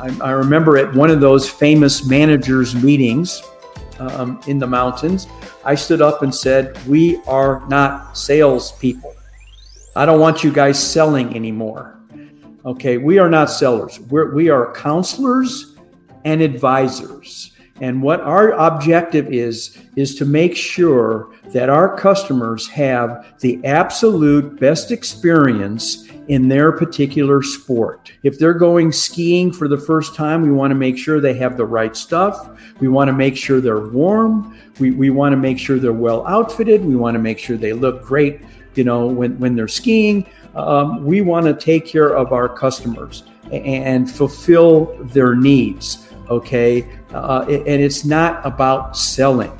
I, I remember at one of those famous managers' meetings um, in the mountains, I stood up and said, We are not salespeople. I don't want you guys selling anymore. Okay, we are not sellers. We're, we are counselors and advisors. And what our objective is, is to make sure that our customers have the absolute best experience in their particular sport. If they're going skiing for the first time, we want to make sure they have the right stuff. We want to make sure they're warm. We, we want to make sure they're well outfitted. We want to make sure they look great, you know, when, when they're skiing. Um, we want to take care of our customers and fulfill their needs okay? Uh, and it's not about selling.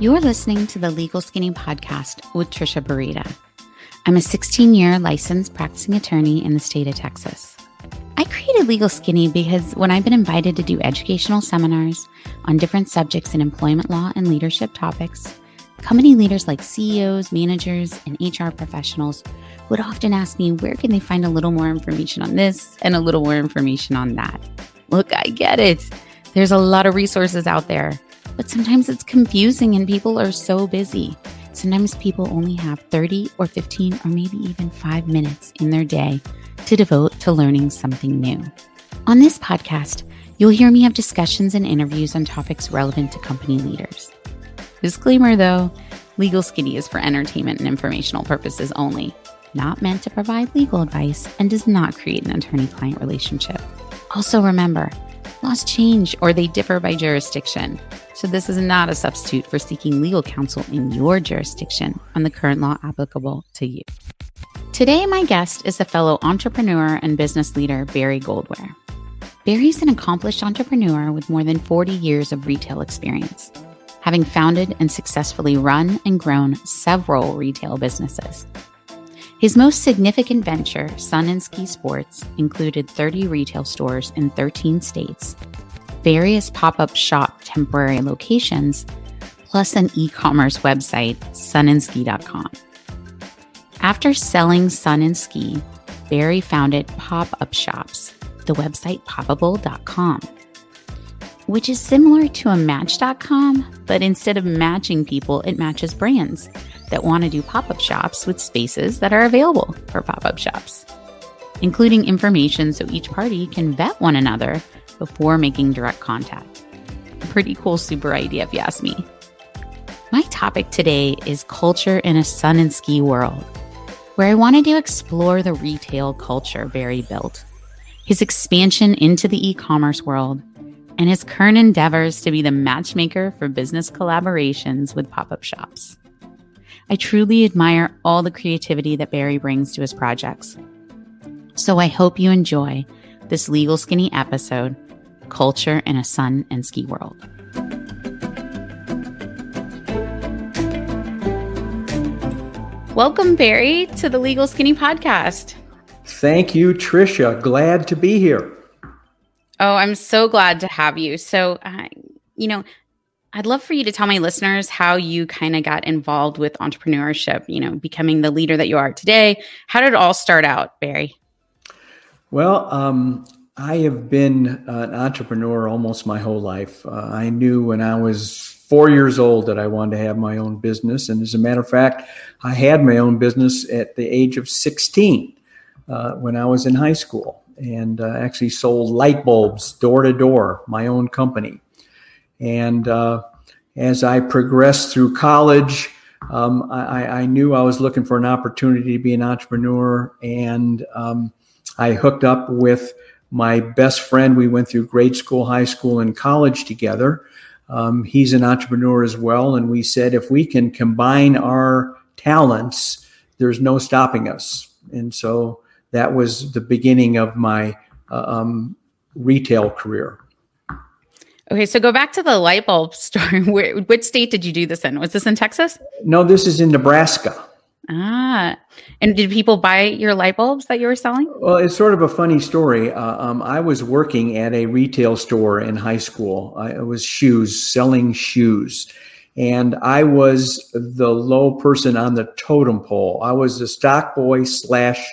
You're listening to the Legal Skinny podcast with Trisha Burita. I'm a 16 year licensed practicing attorney in the state of Texas. I created Legal Skinny because when I've been invited to do educational seminars on different subjects in employment law and leadership topics, company leaders like CEOs, managers, and HR professionals would often ask me where can they find a little more information on this and a little more information on that. Look, I get it. There's a lot of resources out there. But sometimes it's confusing and people are so busy. Sometimes people only have 30 or 15 or maybe even five minutes in their day to devote to learning something new. On this podcast, you'll hear me have discussions and interviews on topics relevant to company leaders. Disclaimer though, Legal Skinny is for entertainment and informational purposes only, not meant to provide legal advice, and does not create an attorney client relationship. Also, remember, laws change or they differ by jurisdiction. So, this is not a substitute for seeking legal counsel in your jurisdiction on the current law applicable to you. Today, my guest is a fellow entrepreneur and business leader, Barry Goldware. Barry's an accomplished entrepreneur with more than 40 years of retail experience, having founded and successfully run and grown several retail businesses. His most significant venture, Sun and Ski Sports, included 30 retail stores in 13 states various pop up shop temporary locations, plus an e commerce website, sunandski.com. After selling Sun and Ski, Barry founded Pop Up Shops, the website poppable.com, which is similar to a match.com, but instead of matching people, it matches brands that want to do pop up shops with spaces that are available for pop up shops, including information so each party can vet one another before making direct contact. A pretty cool super idea if you ask me. My topic today is culture in a sun and ski world, where I wanted to explore the retail culture Barry built, his expansion into the e commerce world, and his current endeavors to be the matchmaker for business collaborations with pop up shops. I truly admire all the creativity that Barry brings to his projects. So I hope you enjoy this Legal Skinny episode culture in a sun and ski world. Welcome, Barry, to the Legal Skinny podcast. Thank you, Trisha. Glad to be here. Oh, I'm so glad to have you. So, uh, you know, I'd love for you to tell my listeners how you kind of got involved with entrepreneurship, you know, becoming the leader that you are today. How did it all start out, Barry? Well, um, I have been an entrepreneur almost my whole life. Uh, I knew when I was four years old that I wanted to have my own business. And as a matter of fact, I had my own business at the age of 16 uh, when I was in high school and uh, actually sold light bulbs door to door, my own company. And uh, as I progressed through college, um, I, I, knew I was looking for an opportunity to be an entrepreneur. And um, I hooked up with my best friend. We went through grade school, high school, and college together. Um, he's an entrepreneur as well. And we said if we can combine our talents, there's no stopping us. And so that was the beginning of my uh, um, retail career. Okay, so go back to the light bulb story. Where, which state did you do this in? Was this in Texas? No, this is in Nebraska. Ah, and did people buy your light bulbs that you were selling? Well, it's sort of a funny story. Uh, um, I was working at a retail store in high school. I, it was shoes, selling shoes. And I was the low person on the totem pole. I was the stock boy slash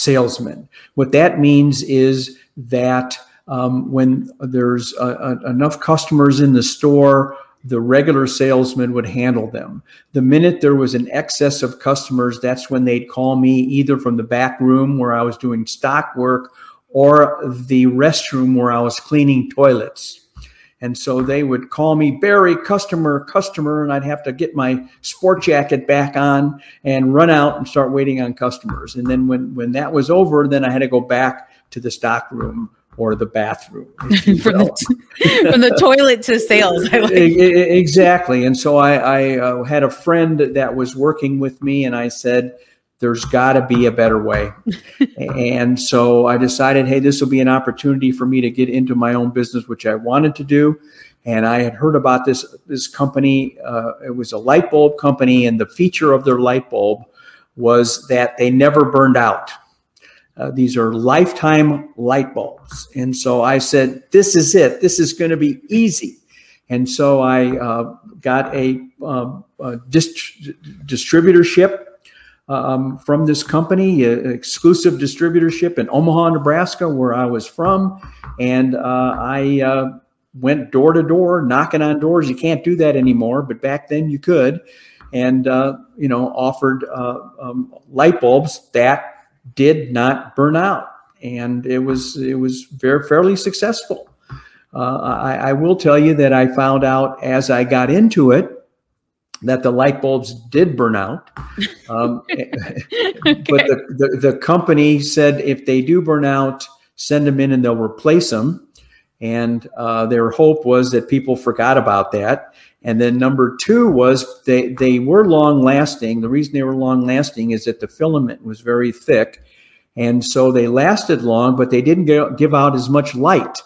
salesman. What that means is that um, when there's a, a, enough customers in the store, the regular salesman would handle them. The minute there was an excess of customers, that's when they'd call me either from the back room where I was doing stock work or the restroom where I was cleaning toilets. And so they would call me Barry, customer, customer, and I'd have to get my sport jacket back on and run out and start waiting on customers. And then when, when that was over, then I had to go back to the stock room or the bathroom from, the, from the toilet to sales like exactly and so i, I uh, had a friend that was working with me and i said there's got to be a better way and so i decided hey this will be an opportunity for me to get into my own business which i wanted to do and i had heard about this this company uh, it was a light bulb company and the feature of their light bulb was that they never burned out uh, these are lifetime light bulbs. And so I said, this is it. This is going to be easy. And so I uh, got a, um, a dist- distributorship um, from this company, exclusive distributorship in Omaha, Nebraska, where I was from. And uh, I uh, went door to door, knocking on doors. You can't do that anymore, but back then you could. And, uh, you know, offered uh, um, light bulbs that did not burn out, and it was it was very fairly successful. Uh, I, I, will tell you that I found out as I got into it that the light bulbs did burn out. Um, okay. But the, the, the, company said if they do burn out, send them in and they'll replace them. And uh, their hope was that people forgot about that. And then number two was they, they were long lasting. The reason they were long lasting is that the filament was very thick. And so they lasted long, but they didn't give out as much light.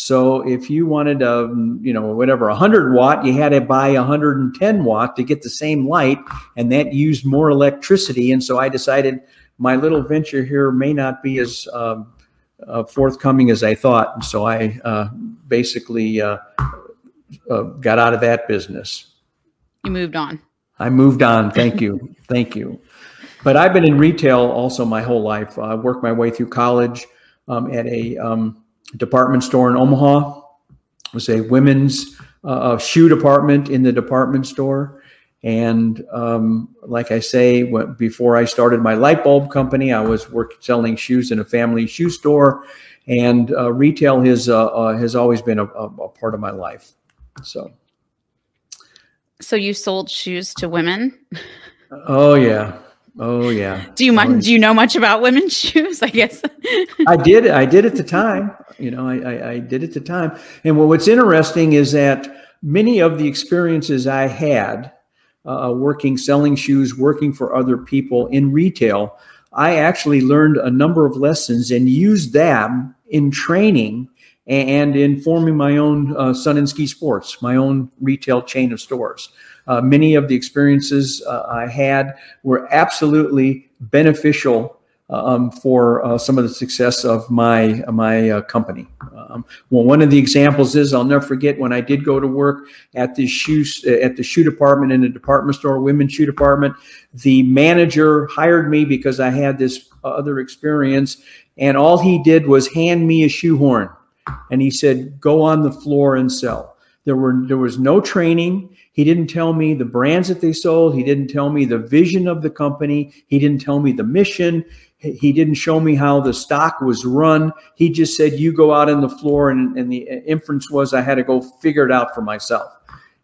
So if you wanted a, um, you know, whatever, 100 watt, you had to buy 110 watt to get the same light, and that used more electricity. And so I decided my little venture here may not be as um, uh, forthcoming as I thought. And so I uh, basically uh, uh, got out of that business. You moved on. I moved on. Thank you. Thank you. But I've been in retail also my whole life. I worked my way through college um, at a um, department store in Omaha. It was a women's uh, shoe department in the department store. And um, like I say, when, before I started my light bulb company, I was work, selling shoes in a family shoe store. And uh, retail has, uh, uh has always been a, a part of my life. So, so you sold shoes to women? Oh yeah, oh yeah. Do you mind? Oh, do you know much about women's shoes? I guess I did. I did at the time. You know, I, I, I did at the time. And well, what's interesting is that many of the experiences I had uh, working, selling shoes, working for other people in retail, I actually learned a number of lessons and used them in training and in forming my own uh, Sun and Ski Sports, my own retail chain of stores. Uh, many of the experiences uh, I had were absolutely beneficial um, for uh, some of the success of my my uh, company. Um, well, one of the examples is I'll never forget when I did go to work at the shoe at the shoe department in a department store, women's shoe department. The manager hired me because I had this other experience, and all he did was hand me a shoehorn and he said, "Go on the floor and sell." There were there was no training. He didn't tell me the brands that they sold. He didn't tell me the vision of the company. He didn't tell me the mission. He didn't show me how the stock was run. He just said, "You go out on the floor," and, and the uh, inference was I had to go figure it out for myself.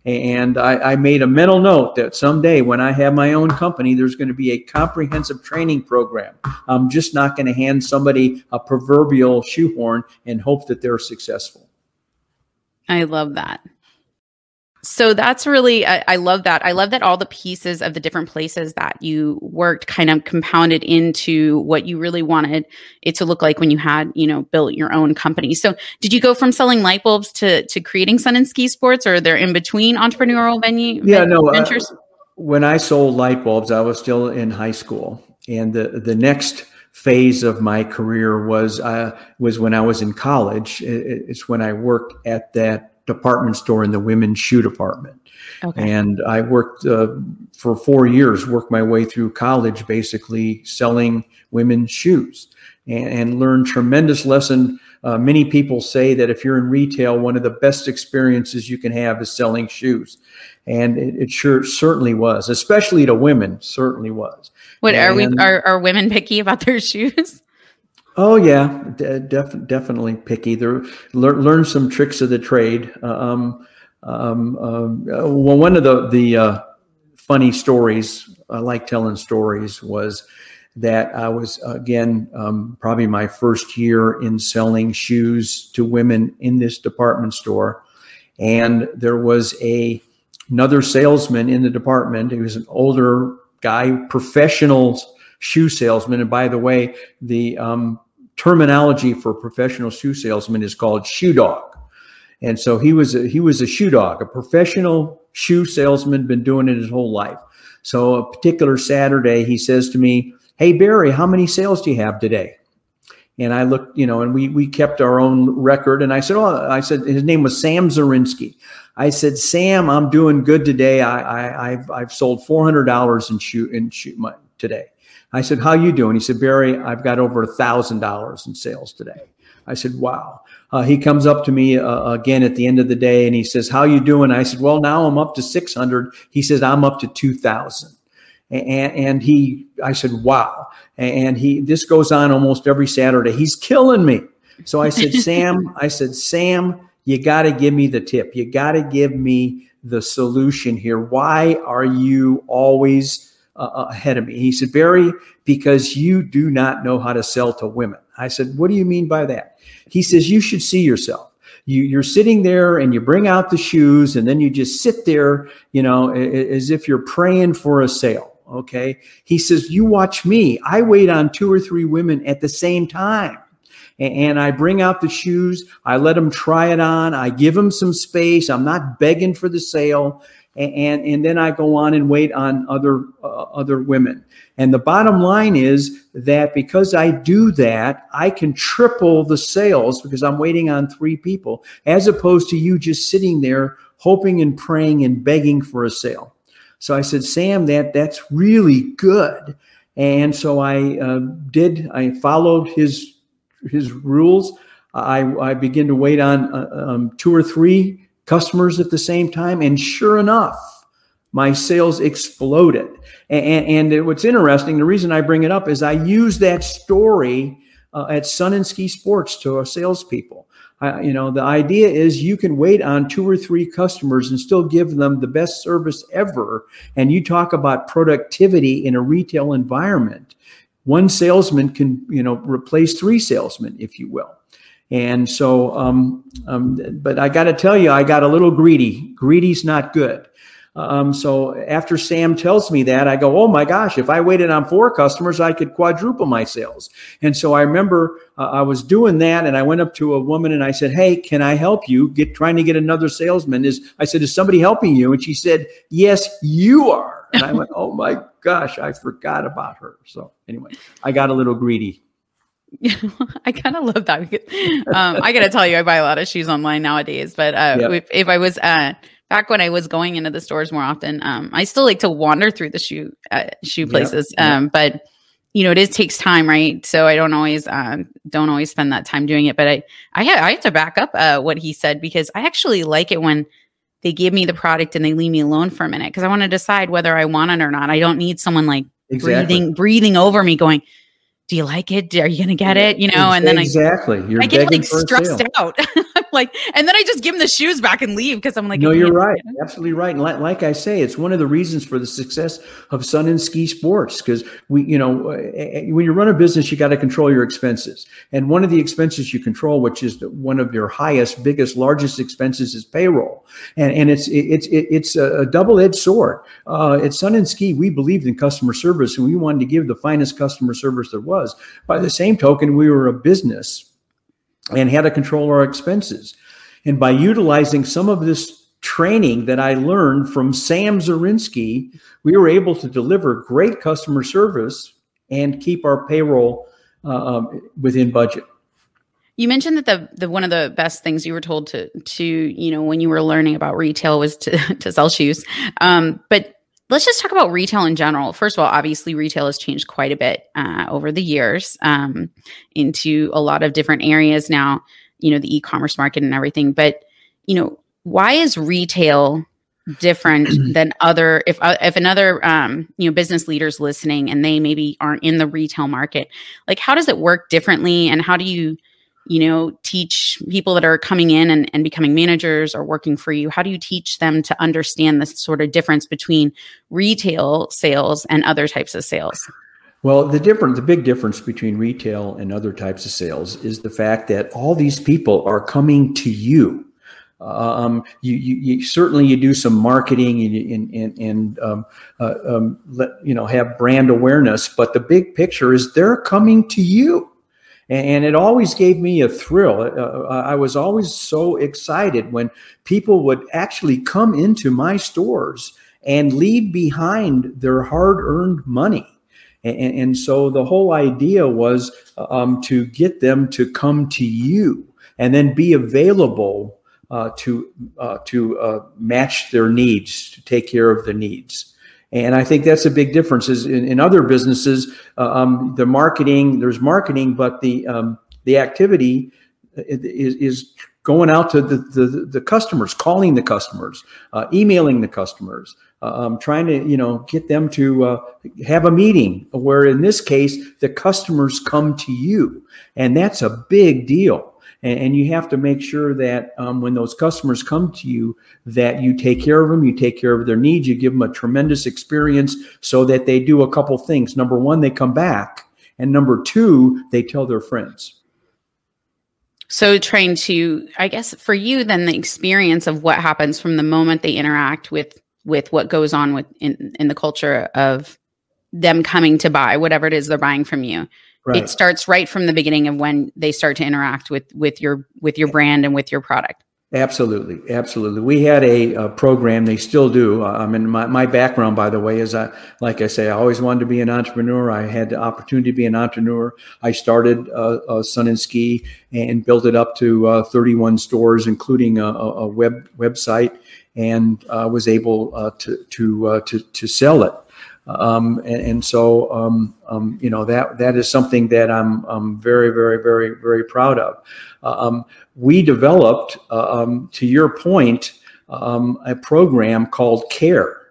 And I, I, made a mental note that someday when I have my own company, there's going to be a comprehensive training program. I'm just not going to hand somebody a proverbial shoehorn and hope that they're successful. I love that. So that's really, I, I, love that. I love that all the pieces of the different places that you worked kind of compounded into what you really wanted it to look like when you had, you know, built your own company. So did you go from selling light bulbs to, to creating Sun and Ski Sports or they're in between entrepreneurial venue? Yeah, no. Uh, ventures? Uh, when I sold light bulbs, I was still in high school. And the, the next phase of my career was, uh, was when I was in college. It's when I worked at that department store in the women's shoe department. Okay. And I worked uh, for four years, worked my way through college, basically selling women's shoes and, and learned tremendous lesson. Uh, many people say that if you're in retail, one of the best experiences you can have is selling shoes. And it, it sure certainly was, especially to women, certainly was. What and, are we are, are women picky about their shoes? Oh yeah, def- definitely picky. There, learn, learn some tricks of the trade. Uh, um, um, um, well, one of the the uh, funny stories I like telling stories was that I was again um, probably my first year in selling shoes to women in this department store, and there was a another salesman in the department. He was an older guy, professional shoe salesman. And by the way, the um, terminology for professional shoe salesman is called shoe dog. And so he was a, he was a shoe dog, a professional shoe salesman, been doing it his whole life. So a particular Saturday, he says to me, "Hey Barry, how many sales do you have today?" And I looked, you know, and we we kept our own record. And I said, "Oh, I said his name was Sam Zarinsky." I said, "Sam, I'm doing good today. I, I have I've sold four hundred dollars in shoe in shoe today." I said, "How you doing?" He said, "Barry, I've got over a thousand dollars in sales today." I said, "Wow." Uh, he comes up to me uh, again at the end of the day and he says, "How you doing?" I said, "Well, now I'm up to 600." He says, "I'm up to 2,000." And, and he, I said, "Wow!" And he, this goes on almost every Saturday. He's killing me. So I said, "Sam," I said, "Sam, you got to give me the tip. You got to give me the solution here. Why are you always?" Uh, uh, ahead of me. He said, Barry, because you do not know how to sell to women. I said, What do you mean by that? He says, You should see yourself. You, you're sitting there and you bring out the shoes and then you just sit there, you know, as if you're praying for a sale. Okay. He says, You watch me. I wait on two or three women at the same time and I bring out the shoes. I let them try it on. I give them some space. I'm not begging for the sale and and then I go on and wait on other uh, other women. And the bottom line is that because I do that, I can triple the sales because I'm waiting on three people, as opposed to you just sitting there hoping and praying and begging for a sale. So I said, Sam, that that's really good. And so I uh, did. I followed his his rules. I, I begin to wait on uh, um, two or three customers at the same time. And sure enough, my sales exploded. And, and, what's interesting, the reason I bring it up is I use that story uh, at Sun and Ski Sports to our salespeople. Uh, you know, the idea is you can wait on two or three customers and still give them the best service ever. And you talk about productivity in a retail environment. One salesman can, you know, replace three salesmen, if you will. And so, um, um, but I got to tell you, I got a little greedy. Greedy's not good. Um, so after Sam tells me that, I go, oh my gosh, if I waited on four customers, I could quadruple my sales. And so I remember uh, I was doing that and I went up to a woman and I said, Hey, can I help you get trying to get another salesman? Is I said, is somebody helping you? And she said, yes, you are. And I went, oh my gosh, I forgot about her. So anyway, I got a little greedy. I kind of love that. Um, I got to tell you, I buy a lot of shoes online nowadays. But uh, yep. if, if, I was uh, back when I was going into the stores more often, um, I still like to wander through the shoe uh, shoe places. Yep. Um, but you know, it is takes time, right? So I don't always um, don't always spend that time doing it. But I I have, I have to back up uh, what he said because I actually like it when they give me the product and they leave me alone for a minute because I want to decide whether I want it or not. I don't need someone like exactly. breathing breathing over me going do you like it? Are you going to get it? You know, and then exactly. I, You're I get like stressed out. like, and then I just give them the shoes back and leave because I'm like, no, you're right. Absolutely right. And like, like, I say, it's one of the reasons for the success of Sun and Ski Sports because we, you know, eh, eh, when you run a business, you got to control your expenses. And one of the expenses you control, which is one of your highest, biggest, largest expenses, is payroll. And and it's it's it's a double edged sword. Uh, at Sun and Ski, we believed in customer service and we wanted to give the finest customer service there was was. By the same token, we were a business and had to control our expenses. And by utilizing some of this training that I learned from Sam Zarinsky, we were able to deliver great customer service and keep our payroll uh, um, within budget. You mentioned that the the one of the best things you were told to to you know when you were learning about retail was to to sell shoes. Um, but let's just talk about retail in general. First of all, obviously, retail has changed quite a bit uh, over the years um, into a lot of different areas now, you know, the e commerce market and everything. But, you know, why is retail different than other if uh, if another um you know business leaders listening and they maybe aren't in the retail market like how does it work differently and how do you you know teach people that are coming in and, and becoming managers or working for you? How do you teach them to understand this sort of difference between retail sales and other types of sales? Well the different the big difference between retail and other types of sales is the fact that all these people are coming to you. Um, you, you, you, certainly you do some marketing and, and, and um, uh, um, let, you know have brand awareness, but the big picture is they're coming to you and it always gave me a thrill. Uh, uh, I was always so excited when people would actually come into my stores and leave behind their hard earned money. And, so the whole idea was um, to get them to come to you and then be available uh, to uh, to uh, match their needs, to take care of the needs. And I think that's a big difference. Is in, in other businesses, uh, um, the marketing there's marketing, but the um, the activity is, is going out to the, the, the customers, calling the customers, uh, emailing the customers, uh, um, trying to you know get them to uh, have a meeting. Where in this case, the customers come to you, and that's a big deal and, and you have to make sure that um, when those customers come to you that you take care of them you take care of their needs you give them a tremendous experience so that they do a couple things. Number one they come back and number two they tell their friends. So trying to i guess for you then the experience of what happens from the moment they interact with with what goes on with in, in the culture of them coming to buy whatever it is they're buying from you Right. It starts right from the beginning of when they start to interact with with your with your brand and with your product. Absolutely, absolutely. We had a, a program. They still do. Uh, I mean, my, my background, by the way, is I, like I say, I always wanted to be an entrepreneur. I had the opportunity to be an entrepreneur. I started uh, uh, Sun and Ski and built it up to uh, 31 stores, including a, a web website, and uh, was able uh, to to to to sell it. Um, and, and, so, um, um, you know, that that is something that I'm, I'm very, very, very, very proud of. Uh, um, we developed, uh, um, to your point, um, a program called CARE.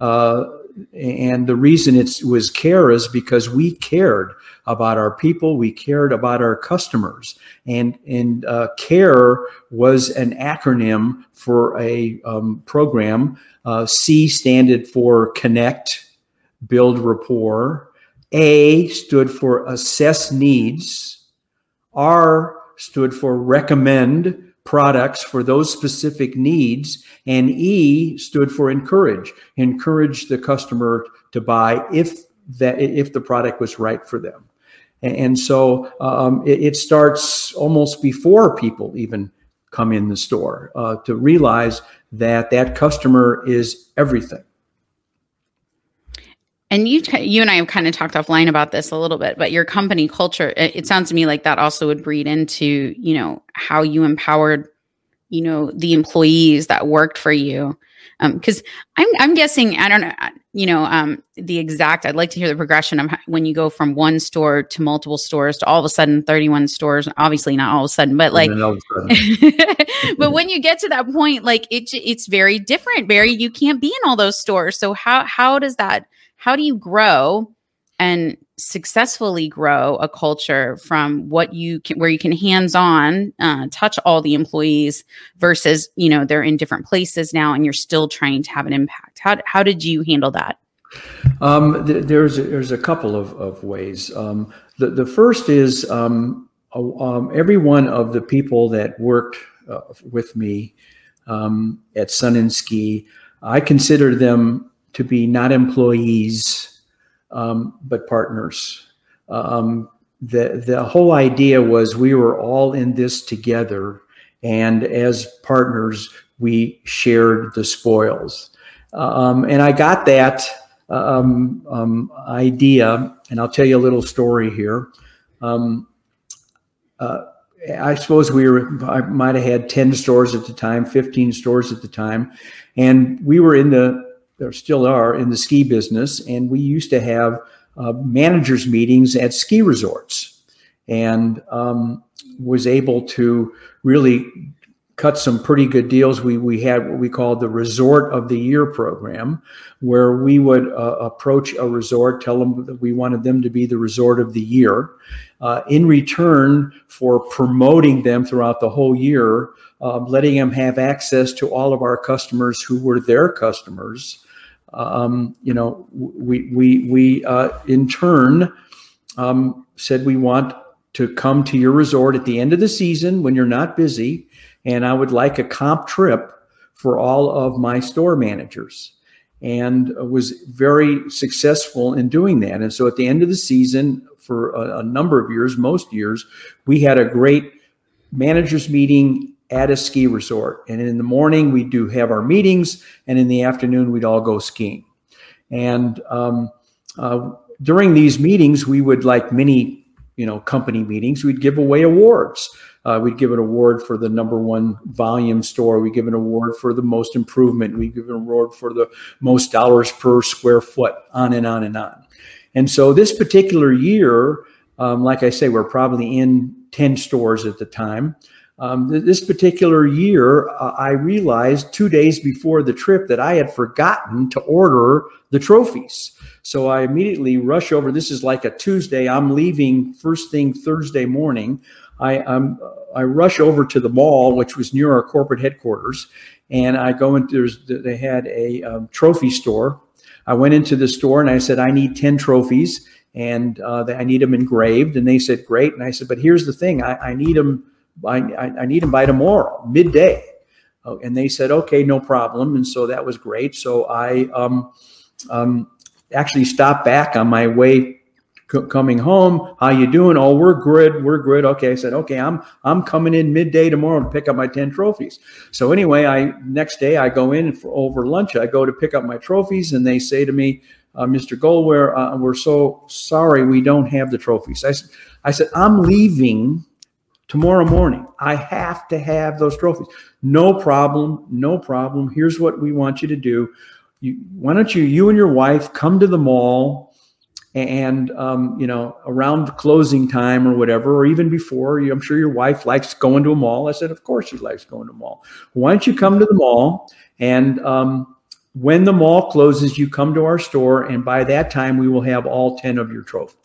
Uh, and the reason it was CARE is because we cared about our people, we cared about our customers. And, and uh, CARE was an acronym for a program. Uh, C standard for Connect build rapport. A stood for assess needs. R stood for recommend products for those specific needs. And E stood for encourage, encourage the customer to buy if that if the product was right for them. And, so um, it, it, starts almost before people even come in the store uh, to realize that that customer is everything and you you and I have kind of talked offline about this a little bit, but your company culture it, it, sounds to me like that also would breed into, you know, how you empowered, you know, the employees that worked for you. Um cuz I'm I'm guessing I don't know, you know, um the exact I'd like to hear the progression of when you go from one store to multiple stores to all of a sudden 31 stores, obviously not all of a sudden, but like but when you get to that point like it it's very different. Barry, you can't be in all those stores. So how how does that how do you grow and successfully grow a culture from what you can, where you can hands on uh, touch all the employees versus, you know, they're in different places now and you're still trying to have an impact? How, how did you handle that? Um, th- there's, a, there's a couple of, of ways. Um, the, the first is um, um every one of the people that worked uh, with me um, at Sun and Ski, I consider them to be not employees, um, but partners. Um, the the whole idea was we were all in this together, and as partners, we shared the spoils. Um, and I got that um, um, idea, and I'll tell you a little story here. Um, uh, I suppose we were, I might have had 10 stores at the time, 15 stores at the time. And we were in the, there still are, in the ski business. And we used to have uh, managers' meetings at ski resorts and um, was able to really cut some pretty good deals. We, we had what we called the Resort of the Year program, where we would uh, approach a resort, tell them that we wanted them to be the Resort of the Year. Uh, in return for promoting them throughout the whole year, uh, letting them have access to all of our customers who were their customers. Um, you know, we we we uh, in turn um, said we want to come to your resort at the end of the season when you're not busy and I would like a comp trip for all of my store managers and was very successful in doing that. And so at the end of the season, for a, a, number of years, most years, we had a great managers meeting at a ski resort. And in the morning, we do have our meetings, and in the afternoon, we'd all go skiing. And um, uh, during these meetings, we would like many, you know, company meetings, we'd give away awards. Uh, we'd give an award for the number one volume store. We give an award for the most improvement. We give an award for the most dollars per square foot, on and on and on. And so this particular year, um, like I say, we're probably in 10 stores at the time. Um, this particular year, uh, I realized two days before the trip that I had forgotten to order the trophies. So I immediately rush over. This is like a Tuesday. I'm leaving first thing Thursday morning. I um, I rush over to the mall, which was near our corporate headquarters, and I go into there's they had a um, trophy store. I went into the store and I said I need ten trophies and uh, I need them engraved, and they said great. And I said, but here's the thing, I, I need them I, I, need them by tomorrow midday. Oh, and they said okay, no problem. And so that was great. So I um, um, actually stopped back on my way coming home. How you doing? Oh, we're good. We're good. Okay. I said, okay, I'm I'm coming in midday tomorrow to pick up my 10 trophies. So anyway, I next day I go in for over lunch. I go to pick up my trophies and they say to me, uh, Mr. Goldware, uh, we're so sorry we don't have the trophies. I, I said, I'm leaving tomorrow morning. I have to have those trophies. No problem. No problem. Here's what we want you to do. You, why don't you, you and your wife, come to the mall and um, you know around closing time or whatever or even before i'm sure your wife likes going to a mall i said of course she likes going to a mall why don't you come to the mall and um, when the mall closes you come to our store and by that time we will have all 10 of your trophies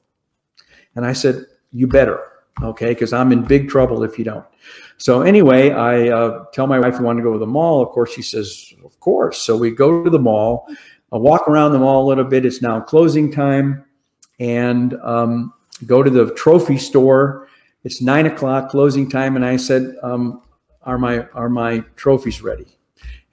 and i said you better okay because i'm in big trouble if you don't. So anyway i uh, tell my wife i want to go to the mall. Of course she says of course. So we go to the mall. I walk around the mall a little bit. It's now closing time. And um, go to the trophy store. It's nine o'clock closing time, and I said, um, "Are my are my trophies ready?"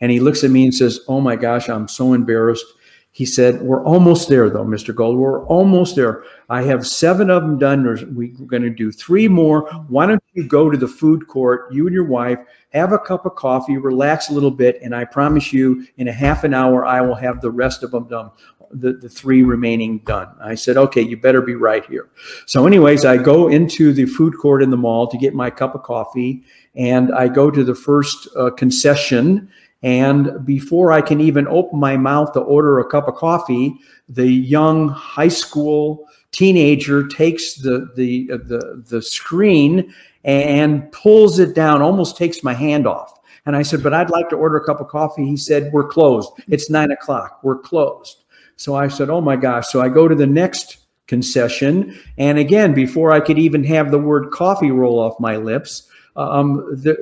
And he looks at me and says, "Oh my gosh, I'm so embarrassed." He said, We're almost there, though, Mr. Gold. We're almost there. I have seven of them done. We're going to do three more. Why don't you go to the food court, you and your wife, have a cup of coffee, relax a little bit, and I promise you, in a half an hour, I will have the rest of them done the, the three remaining done. I said, okay, you better be right here. So, anyways, I go into the food court in the mall to get my cup of coffee, and I go to the first uh, concession. And before I can even open my mouth to order a cup of coffee, the young high school teenager takes the the uh, the the screen and pulls it down, almost takes my hand off. And I said, "But I'd like to order a cup of coffee." He said, "We're closed. It's nine o'clock. We're closed." So I said, "Oh my gosh!" So I go to the next concession. And again, before I could even have the word coffee roll off my lips, um, the,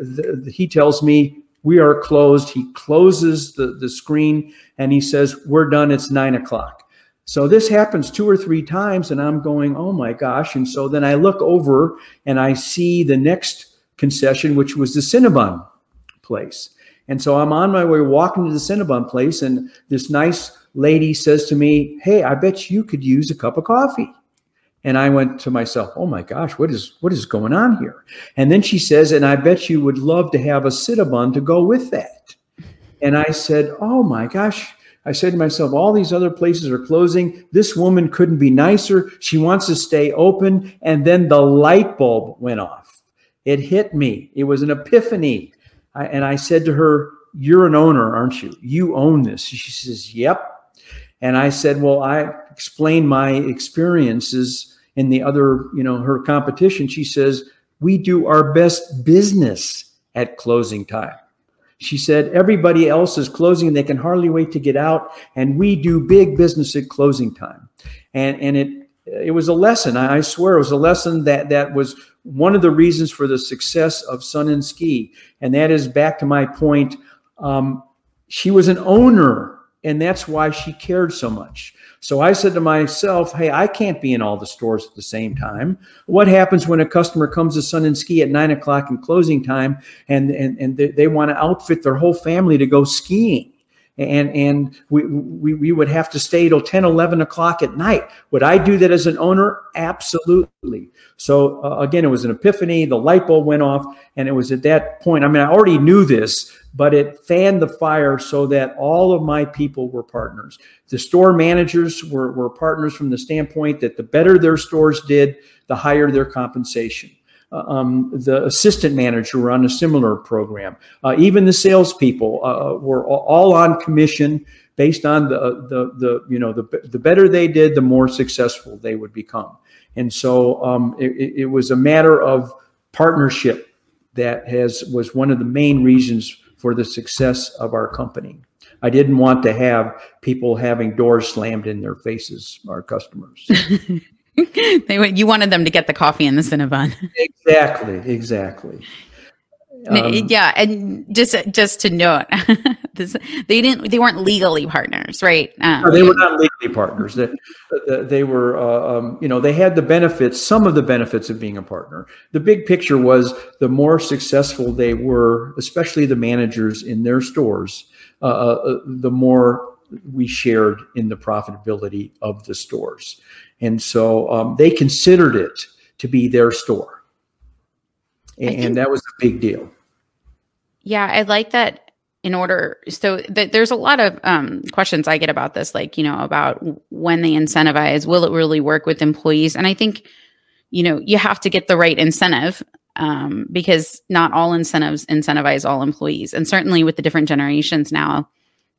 the, he tells me, We are closed. He closes the, the screen and he says, We're done. It's nine o'clock. So this happens two or three times, and I'm going, Oh my gosh. And so then I look over and I see the next concession, which was the Cinnabon place. And so I'm on my way walking to the Cinnabon place, and this nice lady says to me, Hey, I bet you could use a cup of coffee. And I went to myself, Oh my gosh, what is what is going on here? And then she says, And I bet you would love to have a Cinnabon to go with that. And I said, Oh my gosh. I said to myself, all these other places are closing. This woman couldn't be nicer. She wants to stay open. And then the light bulb went off. It hit me. It was an epiphany. I, and I said to her, You're an owner, aren't you? You own this. She says, Yep. And I said, Well, I explained my experiences in the other, you know, her competition. She says, We do our best business at closing time. She said, Everybody else is closing. They can hardly wait to get out. And we do big business at closing time. And, and it, it was a lesson. I swear it was a lesson that, that was one of the reasons for the success of Sun and Ski. And that is back to my point. Um, she was an owner, and that's why she cared so much. So I said to myself, hey, I can't be in all the stores at the same time. What happens when a customer comes to Sun and Ski at nine o'clock in closing time and, and, and they, they want to outfit their whole family to go skiing? And and we, we, we would have to stay till 10 11 o'clock at night. Would i do that as an owner? Absolutely. So uh, again it was an epiphany. The light bulb went off and it was at that point i mean i already knew this but it fanned the fire so that all of my people were partners. The store managers were, were partners from the standpoint that the better their stores did the higher their compensation um, the assistant manager were on a similar program. Uh, even the salespeople uh, were all on commission based on the, the, the you know, the, the better they did, the more successful they would become. And so um, it, it was a matter of partnership that has was one of the main reasons for the success of our company. I didn't want to have people having doors slammed in their faces, our customers. they you wanted them to get the coffee in the Cinnabon. exactly, exactly. Um, yeah, and just just to note, this, they didn't they weren't legally partners, right? Um, no, they were not legally partners. They, they were, uh, um, you know, they had the benefits, some of the benefits of being a partner. The big picture was the more successful they were, especially the managers in their stores, uh, uh, the more we shared in the profitability of the stores. And so um, they considered it to be their store. And, think, that was a big deal. Yeah, I like that in order. So th- there's a lot of um, questions I get about this, like, you know, about when they incentivize, will it really work with employees? And I think, you know, you have to get the right incentive um, because not all incentives incentivize all employees. And certainly with the different generations now,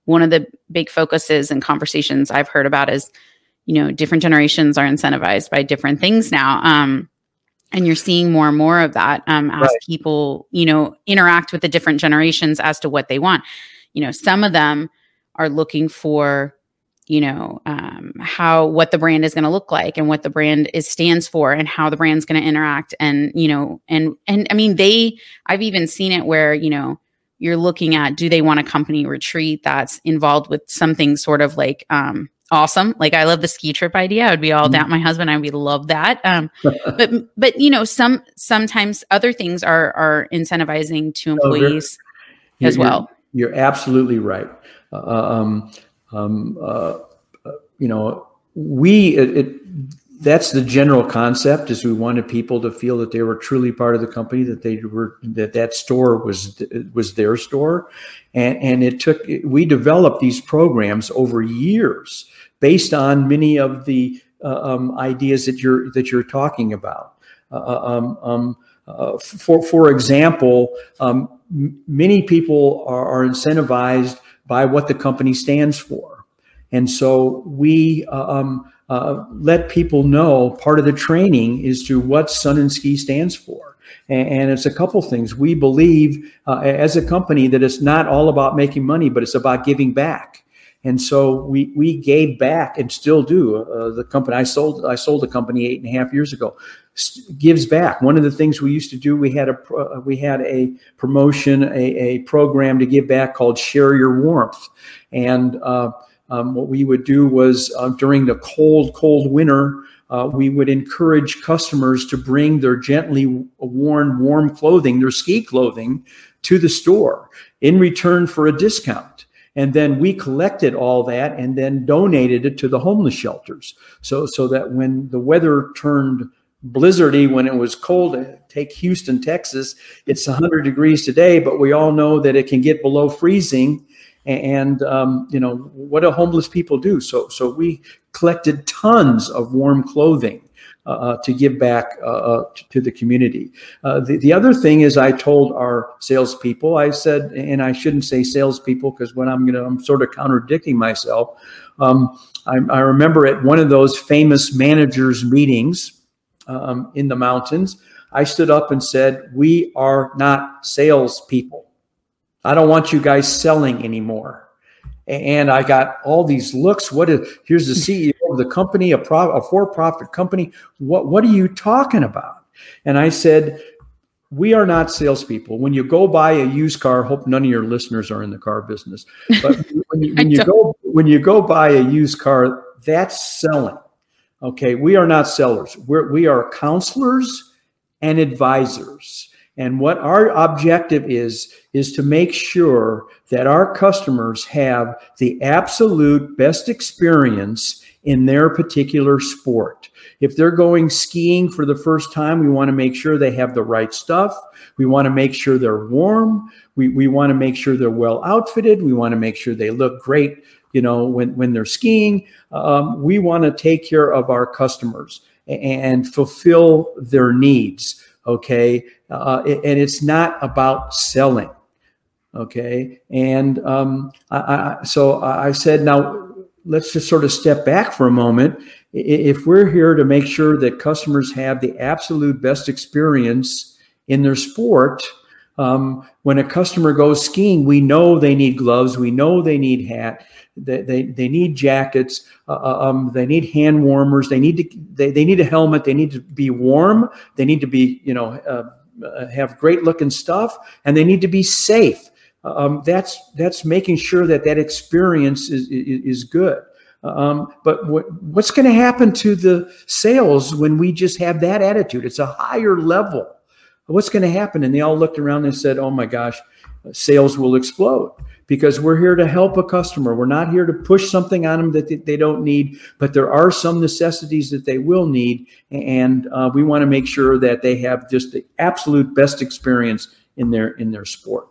one of the big focuses and conversations I've heard about is you know different generations are incentivized by different things now um, and you're seeing more and more of that um, as right. people you know interact with the different generations as to what they want you know some of them are looking for you know um, how what the brand is going to look like and what the brand is stands for and how the brand's going to interact and you know and and i mean they i've even seen it where you know you're looking at do they want a company retreat that's involved with something sort of like um, awesome. Like I love the ski trip idea. I would be all mm-hmm. down. My husband, I would love that. Um, but but you know, some sometimes other things are are incentivizing to employees oh, as well. You're, you're, absolutely right. Uh, um, um, uh, you know, we it, it, that's the general concept is we wanted people to feel that they were truly part of the company that they were that that store was was their store and and it took we developed these programs over years based on many of the uh, um, ideas that you're that you're talking about. Uh, uh um, um, for for example, um, many people are, are, incentivized by what the company stands for, and so we. Um, uh, let people know part of the training is to what Sun and Ski stands for. And, and it's a couple things. We believe uh, as a company that it's not all about making money, but it's about giving back. And so we we gave back and still do. Uh, the company I sold I sold the company eight and a half years ago gives back. One of the things we used to do we had a uh, we had a promotion a, a program to give back called Share Your Warmth, and uh, um, what we would do was uh, during the cold cold winter. Uh, we would encourage customers to bring their gently worn warm clothing, their ski clothing, to the store in return for a discount. And then we collected all that and then donated it to the homeless shelters. So, so that when the weather turned blizzardy, when it was cold, take Houston, Texas, it's 100 degrees today, but we all know that it can get below freezing. And um, you know what do homeless people do? So, so we collected tons of warm clothing uh, uh, to give back uh, uh to the community. Uh, the, the other thing is, I told our salespeople, I said, and I shouldn't say salespeople because when I'm going to, I'm sort of contradicting myself. Um, I, I, remember at one of those famous managers meetings um, in the mountains, I stood up and said, "We are not salespeople. I don't want you guys selling anymore." And I got all these looks. What is here's the hmm. CEO of the company, a, pro, a for-profit company. What what are you talking about? And I said, we are not salespeople. When you go buy a used car, hope none of your listeners are in the car business. But when you, when you go when you go buy a used car, that's selling. Okay, we are not sellers. We're, we are counselors and advisors. And what our objective is, is to make sure that our customers have the absolute best experience in their particular sport. If they're going skiing for the first time, we want to make sure they have the right stuff. We want to make sure they're warm. We, we want to make sure they're well outfitted. We want to make sure they look great, you know, when, when they're skiing. Um, we want to take care of our customers and fulfill their needs okay uh, and it's not about selling okay and um, I, I, so i said now let's just sort of step back for a moment if we're here to make sure that customers have the absolute best experience in their sport um, when a customer goes skiing we know they need gloves we know they need hat they, they, they need jackets. Uh, uh, um, they need hand warmers. They need to they, they need a helmet. They need to be warm. They need to be you know uh, uh have great looking stuff, and they need to be safe. Um, that's that's making sure that that experience is is, is good. Um, but what, what's going to happen to the sales when we just have that attitude? It's a higher level. What's going to happen? And they all looked around and said, "Oh my gosh, sales will explode." Because we're here to help a customer. We're not here to push something on them that they don't need, but there are some necessities that they will need. And uh, we want to make sure that they have just the absolute best experience in their in their sport.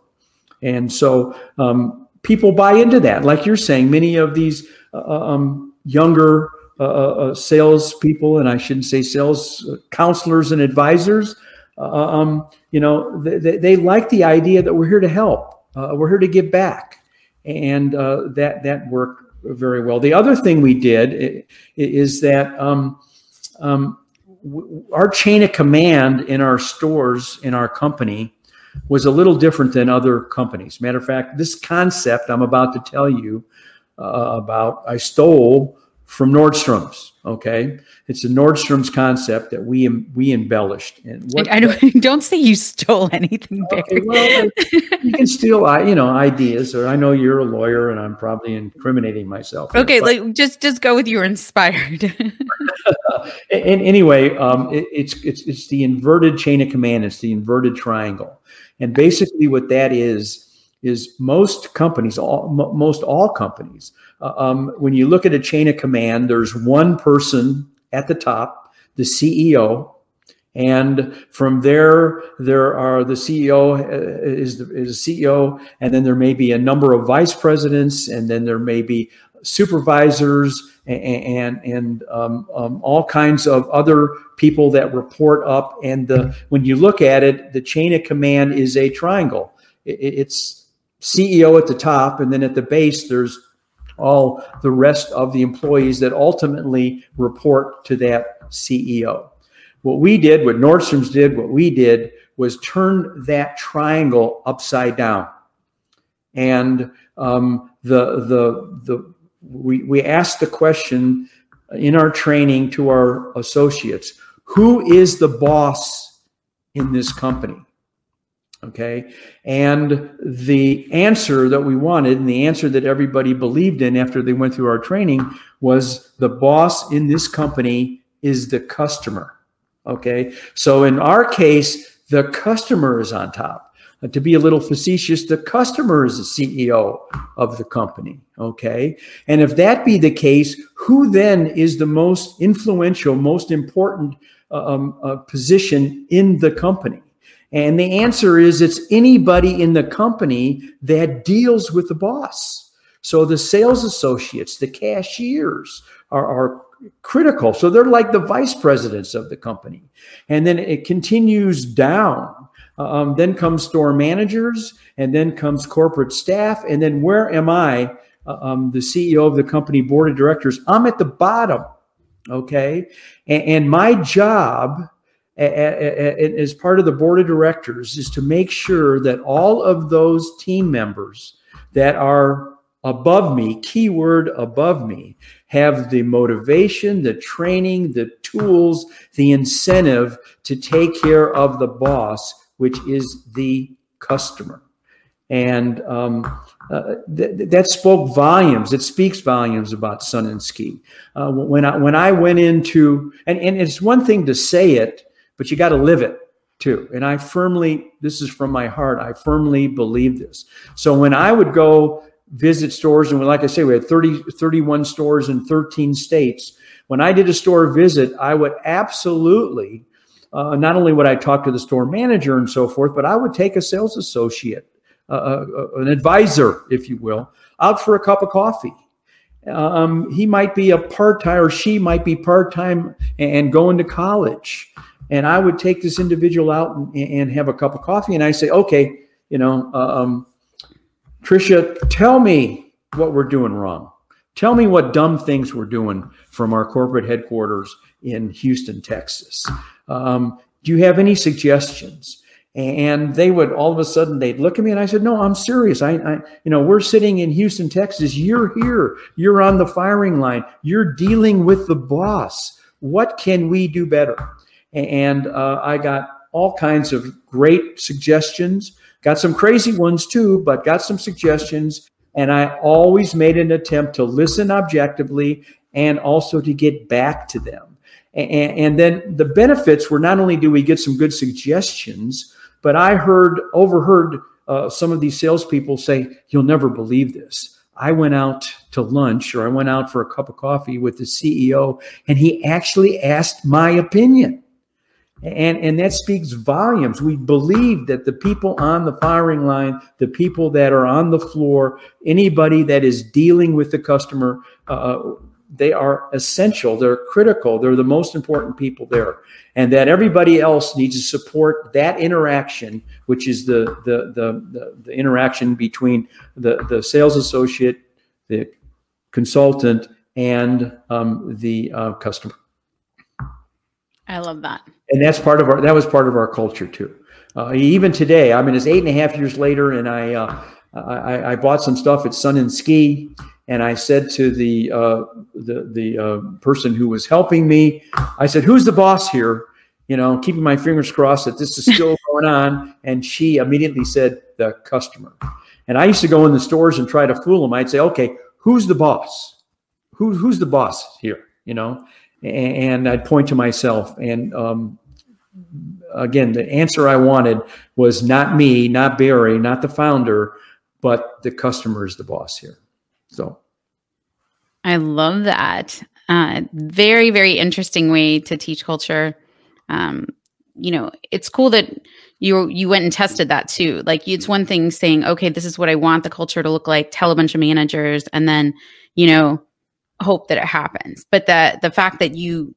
And so um, people buy into that. Like you're saying, many of these uh, uh um, younger uh, uh, uh, sales people, and I shouldn't say sales counselors and advisors, um, you know, they, they like the idea that we're here to help uh, we're here to give back, and uh, that that worked very well. The other thing we did is that um, um, our chain of command in our stores in our company was a little different than other companies. Matter of fact, this concept I'm about to tell you uh, about, I stole from Nordstrom's. Okay, it's a Nordstrom's concept that we we embellished. And what, I don't don't say you stole anything. Okay, well, you can steal, you know, ideas. Or I know you're a lawyer, and I'm probably incriminating myself. Okay, here, like just just go with you're inspired. and anyway, um, it, it's it's it's the inverted chain of command. It's the inverted triangle, and basically what that is is most companies, all, m- most all companies, um, when you look at a chain of command, there's one person at the top, the CEO, and from there there are the CEO uh, is the is CEO, and then there may be a number of vice presidents, and then there may be supervisors and and, and um, um, all kinds of other people that report up. And the when you look at it, the chain of command is a triangle. It, it's CEO at the top, and then at the base, there's all the rest of the employees that ultimately report to that CEO. What we did, what Nordstrom's did, what we did was turn that triangle upside down. And um, the, the, the we, we ask the question in our training to our associates who is the boss in this company? Okay. And the answer that we wanted and the answer that everybody believed in after they went through our training was the boss in this company is the customer. Okay. So in our case, the customer is on top. Uh, to be a little facetious, the customer is the CEO of the company. Okay. And if that be the case, who then is the most influential, most important uh, um, uh, position in the company? And the answer is it's anybody in the company that deals with the boss. So the sales associates, the cashiers are, are critical. So they're like the vice presidents of the company. And then it continues down. Um, then comes store managers, and then comes corporate staff. And then where am I, uh, um, the CEO of the company board of directors? I'm at the bottom. Okay. And, and my job as part of the board of directors is to make sure that all of those team members that are above me, keyword above me, have the motivation, the training, the tools, the incentive to take care of the boss, which is the customer. And um, uh, th- that spoke volumes. It speaks volumes about Sun and Ski. Uh, when I when I went into and, and it's one thing to say it, but you got to live it too. And I firmly, this is from my heart, I firmly believe this. So when I would go visit stores, and like I say, we had 30, 31 stores in 13 states. When I did a store visit, I would absolutely, uh, not only would I talk to the store manager and so forth, but I would take a sales associate, uh, uh, uh an advisor, if you will, out for a cup of coffee. Um, he might be a part time, or she might be part time and going to college and I would take this individual out and, and have a cup of coffee, and I say, okay, you know, uh, um, Tricia, tell me what we're doing wrong. Tell me what dumb things we're doing from our corporate headquarters in Houston, Texas. Um, do you have any suggestions? And they would all of a sudden they'd look at me and I said, "No, I'm serious. I, I, you know, we're sitting in Houston, Texas. You're here. You're on the firing line. You're dealing with the boss. What can we do better?" And uh, I got all kinds of great suggestions. Got some crazy ones too, but got some suggestions. And I always made an attempt to listen objectively and also to get back to them. And, and then the benefits were not only do we get some good suggestions, but I heard, overheard uh, some of these salespeople say, You'll never believe this. I went out to lunch or I went out for a cup of coffee with the CEO, and he actually asked my opinion. And, and that speaks volumes. We believe that the people on the firing line, the people that are on the floor, anybody that is dealing with the customer, uh, they are essential. They're critical. They're the most important people there. And that everybody else needs to support that interaction, which is the, the, the, the, the interaction between the, the sales associate, the consultant, and um, the uh, customer. I love that. And that's part of our, that was part of our culture too. Uh, even today, I mean, it's eight and a half years later, and I, uh, I, I, bought some stuff at Sun and Ski, and I said to the uh, the the uh, person who was helping me, I said, "Who's the boss here?" You know, keeping my fingers crossed that this is still going on. And she immediately said, "The customer." And I used to go in the stores and try to fool them. I'd say, "Okay, who's the boss? Who, who's the boss here?" You know, and I'd point to myself. And um, again, the answer I wanted was not me, not Barry, not the founder, but the customer is the boss here. So I love that. Uh, very, very interesting way to teach culture. Um, you know, it's cool that you you went and tested that too. Like it's one thing saying, okay, this is what I want the culture to look like, tell a bunch of managers, and then, you know, hope that it happens. But the the fact that you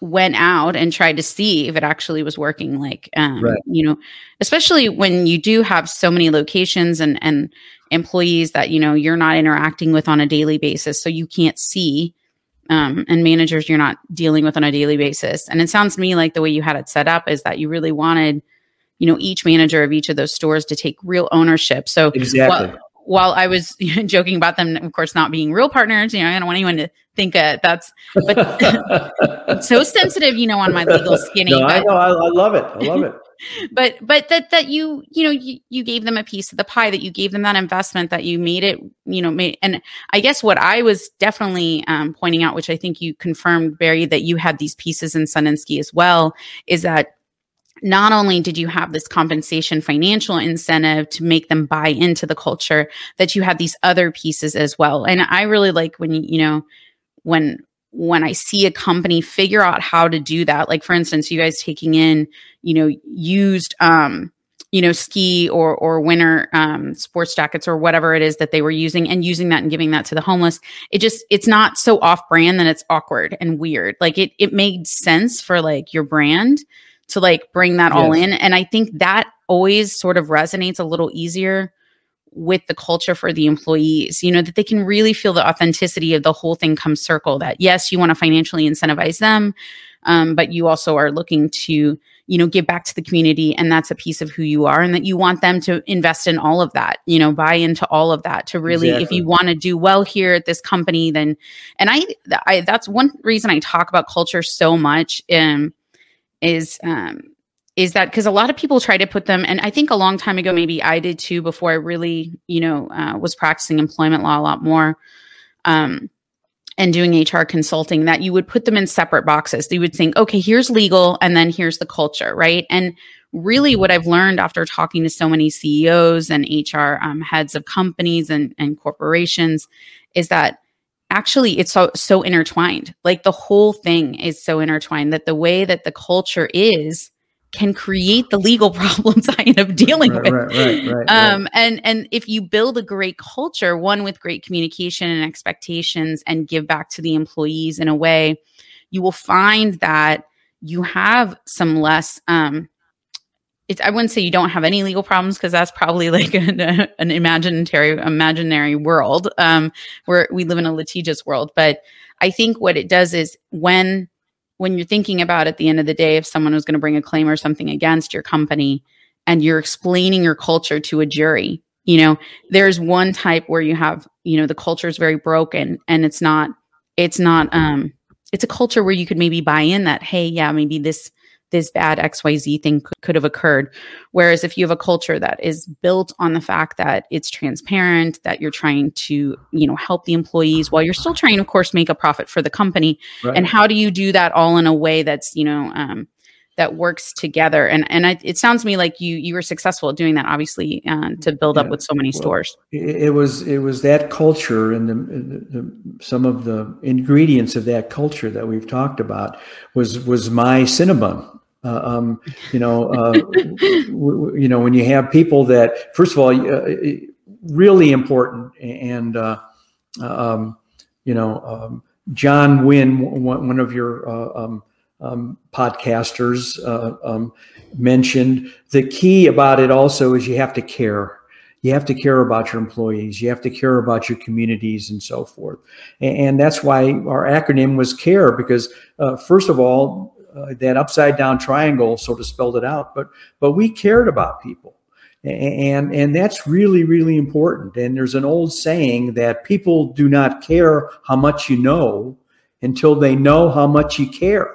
went out and tried to see if it actually was working like um, right. you know especially when you do have so many locations and and employees that you know you're not interacting with on a daily basis so you can't see um, and managers you're not dealing with on a daily basis and it sounds to me like the way you had it set up is that you really wanted you know each manager of each of those stores to take real ownership so exactly. While I was joking about them, of course, not being real partners, you know, I don't want anyone to think uh, that's but so sensitive, you know, on my legal skinny. No, but, I know, I, I love it. I love it. but but that that you you know you, you gave them a piece of the pie that you gave them that investment that you made it you know made and i guess what i was definitely um, pointing out which i think you confirmed barry that you had these pieces in sun and ski as well is that not only did you have this compensation financial incentive to make them buy into the culture that you had these other pieces as well and i really like when you know when when I see a company figure out how to do that, like for instance, you guys taking in, you know, used, um, you know, ski or or winter um, sports jackets or whatever it is that they were using, and using that and giving that to the homeless. It just it's not so off brand that it's awkward and weird. Like it it made sense for like your brand to like bring that yes. all in, and I think that always sort of resonates a little easier with the culture for the employees, you know, that they can really feel the authenticity of the whole thing come circle that yes, you want to financially incentivize them, um, but you also are looking to, you know, give back to the community and that's a piece of who you are and that you want them to invest in all of that, you know, buy into all of that to really, exactly. if you want to do well here at this company, then, and I, I, that's one reason I talk about culture so much, um, is, um, is that because a lot of people try to put them, and I think a long time ago, maybe I did too, before I really, you know, uh, was practicing employment law a lot more. Um, and doing HR consulting that you would put them in separate boxes. You would think, okay, here's legal and then here's the culture, right? And really, what I've learned after talking to so many CEOs and HR um, heads of companies and, and corporations is that actually it's so so intertwined. Like the whole thing is so intertwined that the way that the culture is can create the legal problems I end up dealing right, with. Right, right, um, and and if you build a great culture, one with great communication and expectations, and give back to the employees in a way, you will find that you have some less. Um, it's, I wouldn't say you don't have any legal problems because that's probably like an, an imaginary imaginary world um, where we live in a litigious world. But I think what it does is when when you're thinking about at the end of the day if someone was going to bring a claim or something against your company and you're explaining your culture to a jury you know there's one type where you have you know the culture is very broken and it's not it's not um it's a culture where you could maybe buy in that hey yeah maybe this this bad XYZ thing could, could have occurred. Whereas if you have a culture that is built on the fact that it's transparent, that you're trying to, you know, help the employees while you're still trying, of course, make a profit for the company. Right. And how do you do that all in a way that's, you know, um, that works together. And and I, it sounds to me like you you were successful at doing that, obviously, uh, to build yeah. up with so many well, stores. It was it was that culture and the, the, the, some of the ingredients of that culture that we've talked about was was my Cinnabon. Uh, um, you know, uh, w- you know, when you have people that, first of all, uh, really important, and uh, um, you know, um, John Wynn, one of your uh, um, um, podcasters, uh, um, mentioned the key about it also is you have to care. You have to care about your employees. You have to care about your communities and so forth. And, and that's why our acronym was CARE, because first of all, uh, that upside down triangle sort of spelled it out. But but we cared about people, and and that's really really important. And there's an old saying that people do not care how much you know until they know how much you care,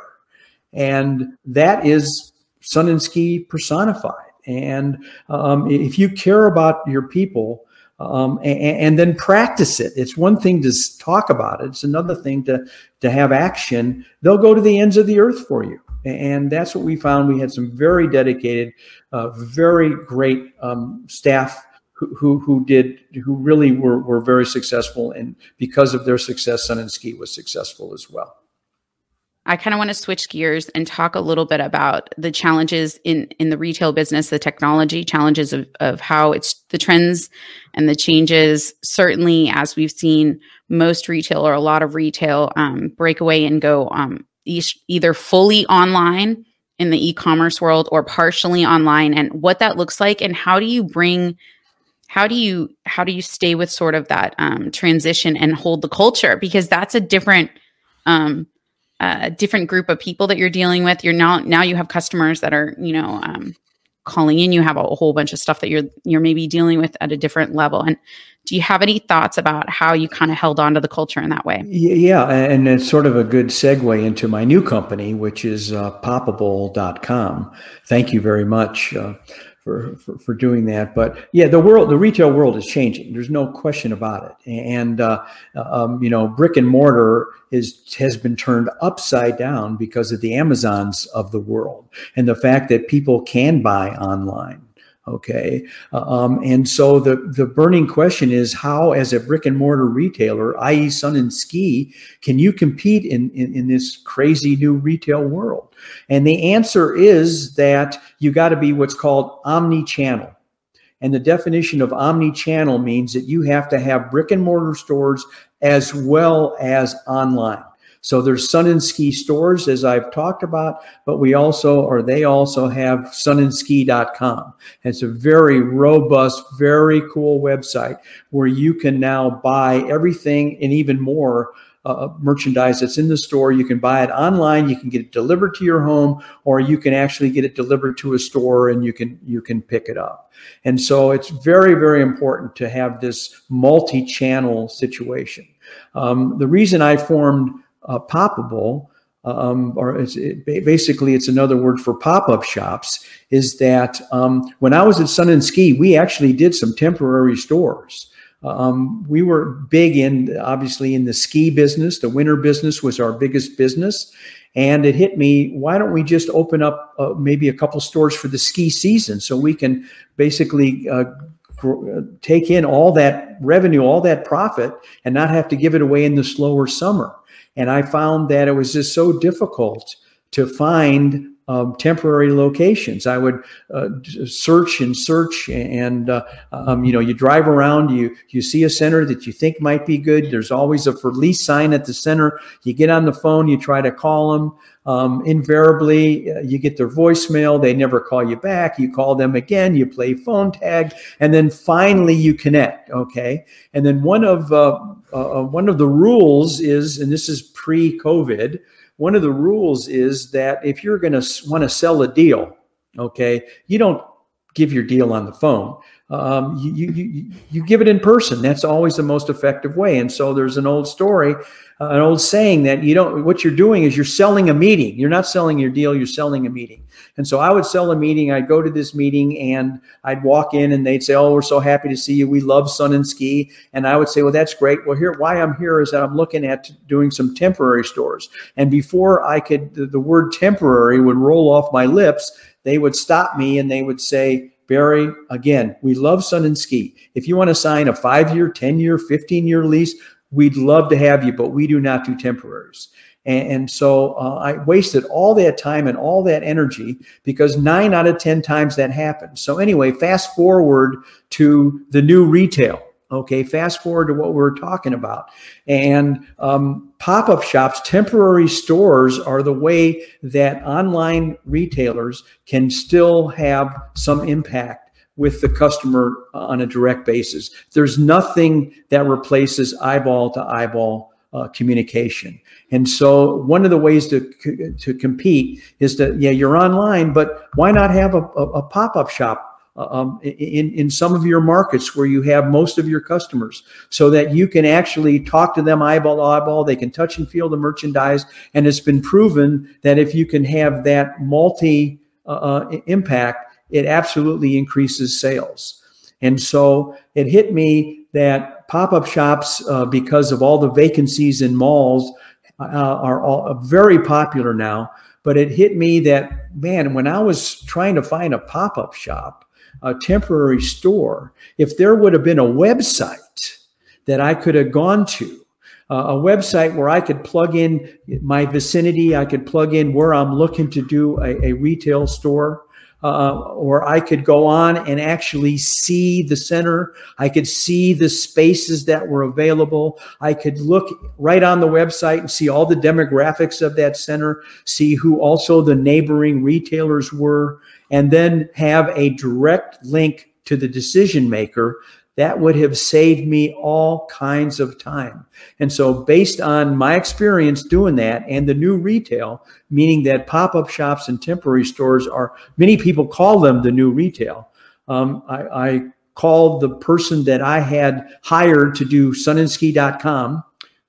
and that is Sun and Ski personified. And um, if you care about your people, um, and, and, then practice it. It's one thing to talk about it. It's another thing to to have action. They'll go to the ends of the earth for you, and that's what we found. We had some very dedicated, uh, very great um, staff who, who, who did who really were were very successful, and because of their success, Sun and Ski was successful as well. I kind of want to switch gears and talk a little bit about the challenges in in the retail business, the technology challenges of of how it's the trends and the changes. Certainly, as we've seen, most retail or a lot of retail um, break away and go um, e- either fully online in the e-commerce world or partially online, and what that looks like, and how do you bring how do you how do you stay with sort of that um, transition and hold the culture because that's a different um, a different group of people that you're dealing with. You're now now you have customers that are you know um, calling in. You have a, whole bunch of stuff that you're you're maybe dealing with at a different level. And Do you have any thoughts about how you kind of held on to the culture in that way? Yeah, and it's sort of a good segue into my new company, which is uh, poppable.com. Thank you very much. Uh, for, for, for, doing that. But yeah, the world, the retail world is changing. There's no question about it. And, uh, um, you know, brick and mortar is, has been turned upside down because of the Amazons of the world and the fact that people can buy online. Okay. Uh, um, and so the, the burning question is how, as a brick and mortar retailer, i.e., Sun and Ski, can you compete in, in, in this crazy new retail world? And the answer is that you got to be what's called omni channel. And the definition of omni channel means that you have to have brick and mortar stores as well as online. So there's Sun and Ski stores, as I've talked about, but we also, or they also have sunandski.com. It's a very robust, very cool website where you can now buy everything and even more uh, merchandise that's in the store. You can buy it online. You can get it delivered to your home, or you can actually get it delivered to a store and you can you can pick it up. And so it's very very important to have this multi-channel situation. Um, the reason I formed uh, poppable, um, or it's, it, basically it's another word for pop-up shops, is that um, when I was at Sun and Ski, we actually did some temporary stores. Um, we were big in obviously in the ski business. The winter business was our biggest business, and it hit me. Why don't we just open up uh, maybe a couple stores for the ski season so we can basically uh, take in all that revenue, all that profit, and not have to give it away in the slower summer. And I found that it was just so difficult to find um, temporary locations. I would uh, search and search, and uh, um, you know, you drive around, you you see a center that you think might be good. There's always a for lease sign at the center. You get on the phone, you try to call them. Um, invariably, uh, you get their voicemail. They never call you back. You call them again. You play phone tag, and then finally you connect. Okay, and then one of uh, uh, one of the rules is, and this is pre-COVID one of the rules is that if you're going to want to sell a deal, okay, you don't give your deal on the phone. Um, you, you, you, give it in person. That's always the most effective way. And so there's an old story, uh, an old saying that you don't, what you're doing is you're selling a meeting. You're not selling your deal, you're selling a meeting. And so I would sell a meeting. I'd go to this meeting and I'd walk in and they'd say, Oh, we're so happy to see you. We love sun and ski. And I would say, Well, that's great. Well, here, why I'm here is that I'm looking at doing some temporary stores. And before I could, the, the word temporary would roll off my lips, they would stop me and they would say, Barry, again, we love Sun and Ski. If you want to sign a five year, 10 year, 15 year lease, we'd love to have you, but we do not do temporaries. And, and so uh, I wasted all that time and all that energy because nine out of 10 times that happened. So, anyway, fast forward to the new retail. Okay, fast forward to what we're talking about. And um, pop up shops, temporary stores are the way that online retailers can still have some impact with the customer on a direct basis. There's nothing that replaces eyeball to eyeball uh, communication. And so one of the ways to to compete is that yeah you're online, but why not have a, a, a pop up shop um, in, in some of your markets where you have most of your customers so that you can actually talk to them eyeball to eyeball. They can touch and feel the merchandise. And it's been proven that if you can have that multi uh, uh impact, it absolutely increases sales. And so it hit me that pop up shops, uh, because of all the vacancies in malls, uh, are all very popular now. But it hit me that, man, when I was trying to find a pop up shop, a temporary store, if there would have been a website that I could have gone to, uh, a website where I could plug in my vicinity, I could plug in where I'm looking to do a, a retail store, uh, or I could go on and actually see the center. I could see the spaces that were available. I could look right on the website and see all the demographics of that center, see who also the neighboring retailers were, and then have a direct link to the decision maker that would have saved me all kinds of time. And so, based on my experience doing that and the new retail, meaning that pop up shops and temporary stores are, many people call them the new retail. Um, I, I, called the person that I had hired to do sunandski.com,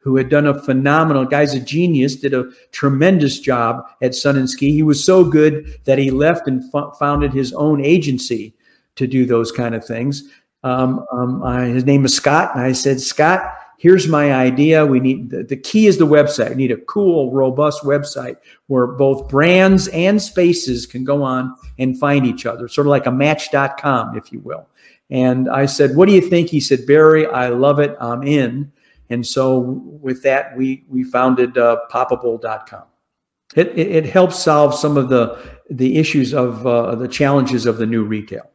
who had done a phenomenal, guy's a genius, did a tremendous job at Sun and Ski. He was so good that he left and founded his own agency to do those kind of things. Um, um, I, his name is Scott, and I said, Scott, here's my idea. We need the, the key is the website. We need a cool, robust website where both brands and spaces can go on and find each other, sort of like a match.com, if you will. And I said, What do you think? He said, Barry, I love it. I'm in. And so with that, we, we founded uh, poppable.com. It, it, it, helps solve some of the, the issues of uh, the challenges of the new retail.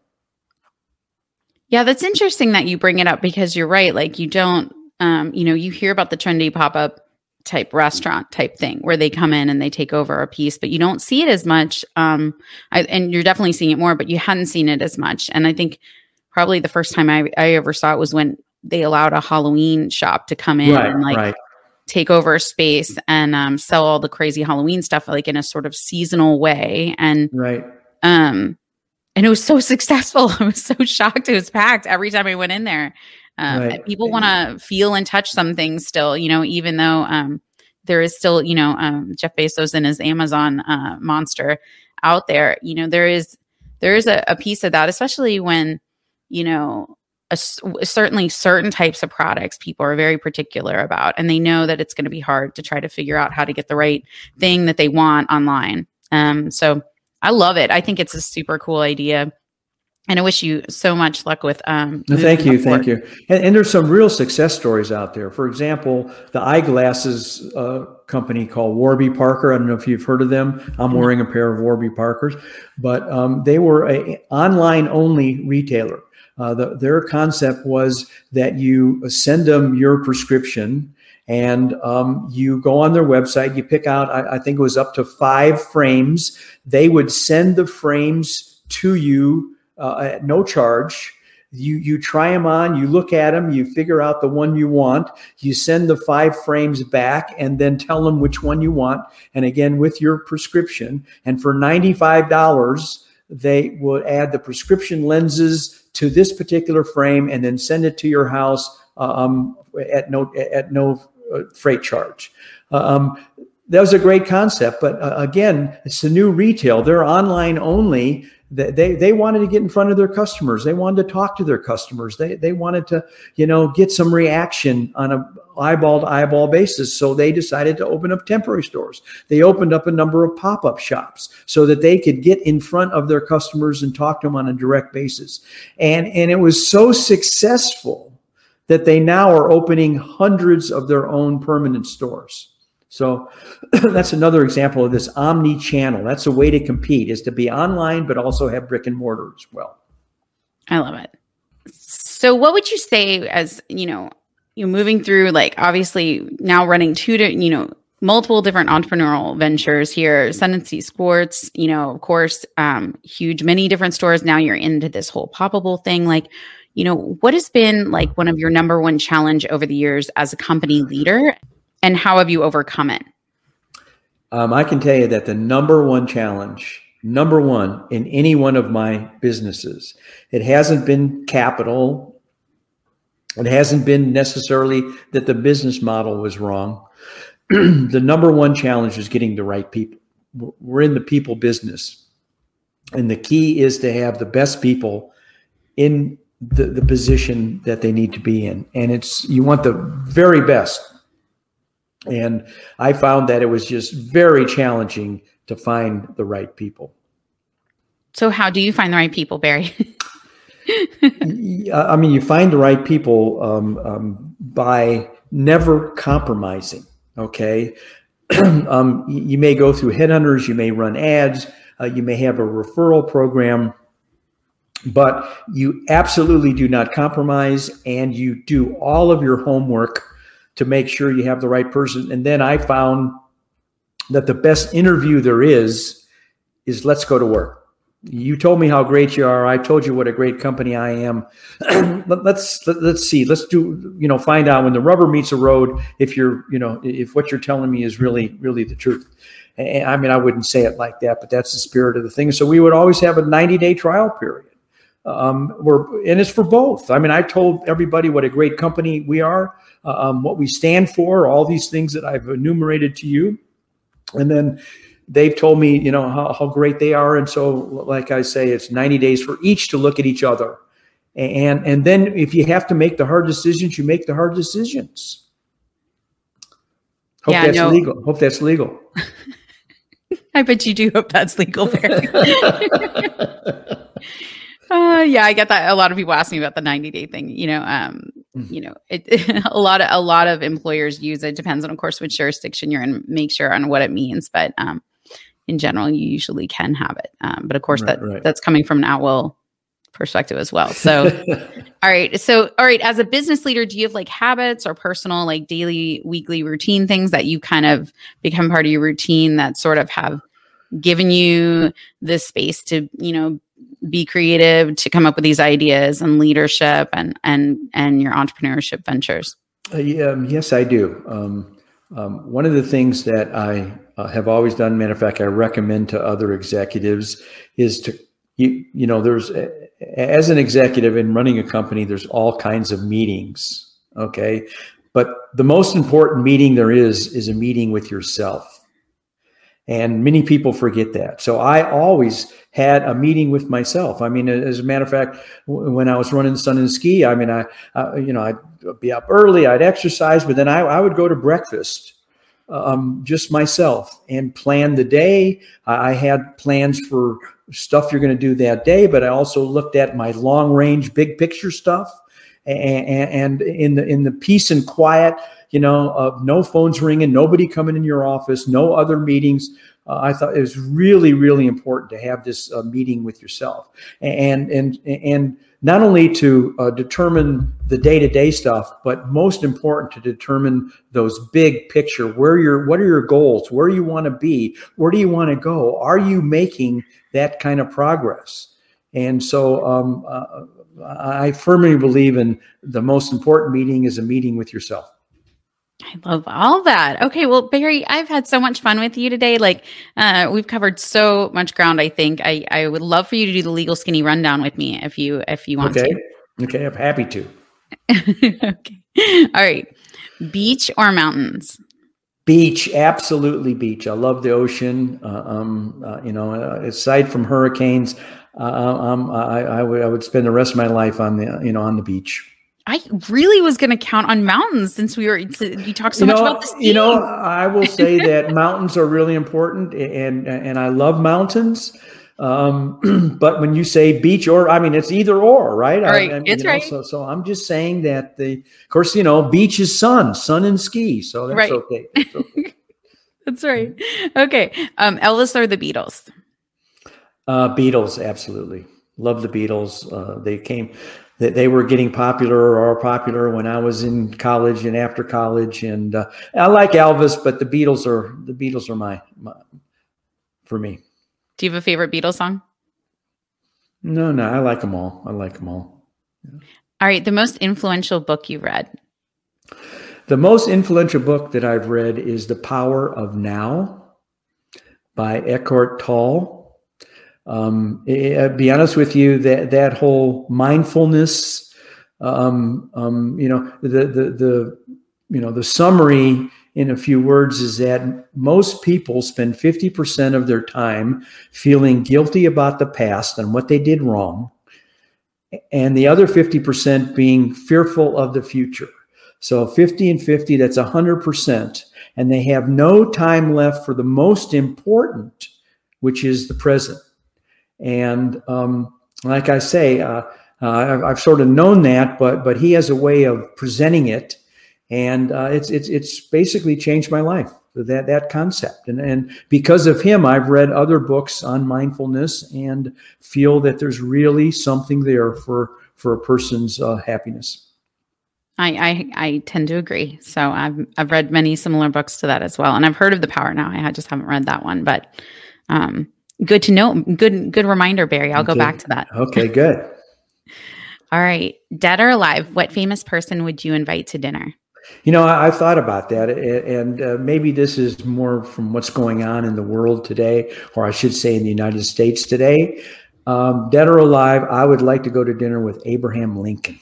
Yeah, that's interesting that you bring it up because you're right. Like you don't um, you know, you hear about the trendy pop up type restaurant type thing where they come in and they take over a piece, but you don't see it as much. Um, I, and you're definitely seeing it more, but you hadn't seen it as much. And I think probably the first time I, I ever saw it was when they allowed a Halloween shop to come in right, and like right. take over a space and um, sell all the crazy Halloween stuff like in a sort of seasonal way. And right. Um, and it was so successful. I was so shocked. It was packed every time I went in there. Um, right. People want to feel and touch some things still, you know, even though um, there is still, you know, um, Jeff Bezos and his Amazon uh, monster out there. You know, there is there is a, a piece of that, especially when you know a, certainly certain types of products people are very particular about and they know that it's going to be hard to try to figure out how to get the right thing that they want online um, so i love it i think it's a super cool idea and I wish you so much luck with. Um, thank you, thank you. And, and, there's some real success stories out there. For example, the eyeglasses uh, company called Warby Parker. I don't know if you've heard of them. I'm mm-hmm. wearing a pair of Warby Parkers, but um, they were a online only retailer. Uh, the, their concept was that you send them your prescription and um, you go on their website. You pick out, I, I think it was up to five frames. They would send the frames to you uh, at no charge. You you try them on, you look at them, you figure out the one you want, you send the five frames back, and then tell them which one you want. And again, with your prescription, and for ninety five dollars, they would add the prescription lenses to this particular frame, and then send it to your house uh, um, at no at no uh, freight charge. Uh, um, that was a great concept, but uh, again, it's the new retail. They're online only they they wanted to get in front of their customers. They wanted to talk to their customers. They they wanted to you know get some reaction on a eyeball to eyeball basis. So they decided to open up temporary stores. They opened up a number of pop-up shops so that they could get in front of their customers and talk to them on a direct basis. And and it was so successful that they now are opening hundreds of their own permanent stores so that's another example of this omni-channel. That's a way to compete is to be online, but also have brick and mortar as well. I love it. So what would you say as, you know, you're moving through like obviously now running two to, you know, multiple different entrepreneurial ventures here, Ski Sports, you know, of course, um, huge, many different stores. Now you're into this whole poppable thing. Like, you know, what has been like one of your number one challenge over the years as a company leader? And how have you overcome it? Um, I can tell you that the number one challenge, number one in any one of my businesses, it hasn't been capital. It hasn't been necessarily that the business model was wrong. the number one challenge is getting the right people. We're in the people business. And the key is to have the best people in the, the position that they need to be in. And it's you want the very best and I found that it was just very challenging to find the right people. So, how do you find the right people, Barry? I mean, you find the right people um, um, by never compromising. Okay. um, you may go through headhunters, you may run ads, uh, you may have a referral program, but you absolutely do not compromise and you do all of your homework to make sure you have the right person. And then I found that the best interview there is is let's go to work. You told me how great you are. I told you what a great company I am. let's let, us let us see. Let's do you know find out when the rubber meets the road if you're you know if what you're telling me is really really the truth. I mean, I wouldn't say it like that, but that's the spirit of the thing. So we would always have a 90 day trial period. Um, we're and it's for both. I mean, I told everybody what a great company we are, uh, um, what we stand for, all these things that I've enumerated to you, and then they've told me, you know, how, how great they are. And so, like I say, it's 90 days for each to look at each other, and and then if you have to make the hard decisions, you make the hard decisions. Hope Yeah, that's no. legal. Hope that's legal. I bet you do hope that's legal. Uh, yeah, I get that. A lot of people ask me about the 90 day thing. You know, um, Mhm. you know, it, a lot of a lot of employers use it. Depends on, of course, which jurisdiction you're in. Make sure on what it means, but um, in general, you usually can have it. Um, but of course, Right, that right. that's coming from an at will perspective as well. So, all right. So, all right. As a business leader, do you have like habits or personal, like daily, weekly routine things that you kind of become part of your routine that sort of have given you the space to, you know, be creative, to come up with these ideas and leadership and and and your entrepreneurship ventures? Uh, yeah, um, yes, I do. Um, um, one of the things that I uh, have always done, matter of fact, I recommend to other executives is to you. You know, there's as an executive in running a company, there's all kinds of meetings. Okay, but the most important meeting there is is a meeting with yourself. And many people forget that. So I always had a meeting with myself. I mean, as a matter of fact, when I was running Sun and Ski, I mean, I, you know, I'd be up early, I'd exercise, but then I, I would go to breakfast, um, just myself, and plan the day. I had plans for stuff you're going to do that day, but I also looked at my long range, big picture stuff, and, in the in the peace and quiet, you know, of no phones ringing, nobody coming in your office, no other meetings. Uh, I thought it was really, really important to have this uh, meeting with yourself, and and and not only to uh, determine the day-to-day stuff, but most important to determine those big picture. Where your what are your goals? Where you want to be? Where do you want to go? Are you making that kind of progress? And so um, uh, I firmly believe in the most important meeting is a meeting with yourself. I love all that. Okay, well, Barry, I've had so much fun with you today. Like, uh, we've covered so much ground. I think I, I would love for you to do the legal skinny rundown with me if you if you want Okay. Okay, I'm happy to. to. okay. All right. Beach or mountains? Beach, absolutely beach. I love the ocean. Uh, um, uh, you know, uh, aside from hurricanes, uh, um, I, I would I would spend the rest of my life on the you know on the beach. I really was going to count on mountains since we were you talked so you much know, about this. you know, I will say that mountains are really important, and and I love mountains. Um, but when you say beach or, I mean, it's either or, right? I- Right, I mean, it's you know, right. So, so I'm just saying that the, of course, you know, beach is sun, sun and ski, so that's Right. okay. That's okay. That's right. Okay. Um, Elvis or the Beatles? Uh, Beatles, absolutely. Love the Beatles. Uh, they came, they, they were getting popular or are popular when I was in college and after college. And uh, I like Elvis, but the Beatles are the Beatles are my, my for me. Do you have a favorite Beatles song? No, no, I like them all. I like them all. All right. The most influential book you read? The most influential book that I've read is The Power of Now by Eckhart Tolle. Um, eh, I'll be honest with you, that that whole mindfulness, um, um, you know, the the the you know the summary in a few words is that most people spend fifty percent of their time feeling guilty about the past and what they did wrong, and the other fifty percent being fearful of the future. So 50 and 50, that's 100%. And they have no time left for the most important, which is the present. And um, like I say, uh, uh, I've, sort of known that, but but he has a way of presenting it, and uh, it's it's it's basically changed my life. That that concept, and and because of him, I've read other books on mindfulness and feel that there's really something there for for a person's uh, happiness. I, I I tend to agree. So I've I've read many similar books to that as well, and I've heard of the Power Now. I just haven't read that one, but um, good to know. Good good reminder, Barry. I'll go back to that. Okay, good. All right, dead or alive? What famous person would you invite to dinner? You know, I, I thought about that, and uh, maybe this is more from what's going on in the world today, or I should say in the United States today. Um, dead or alive, I would like to go to dinner with Abraham Lincoln.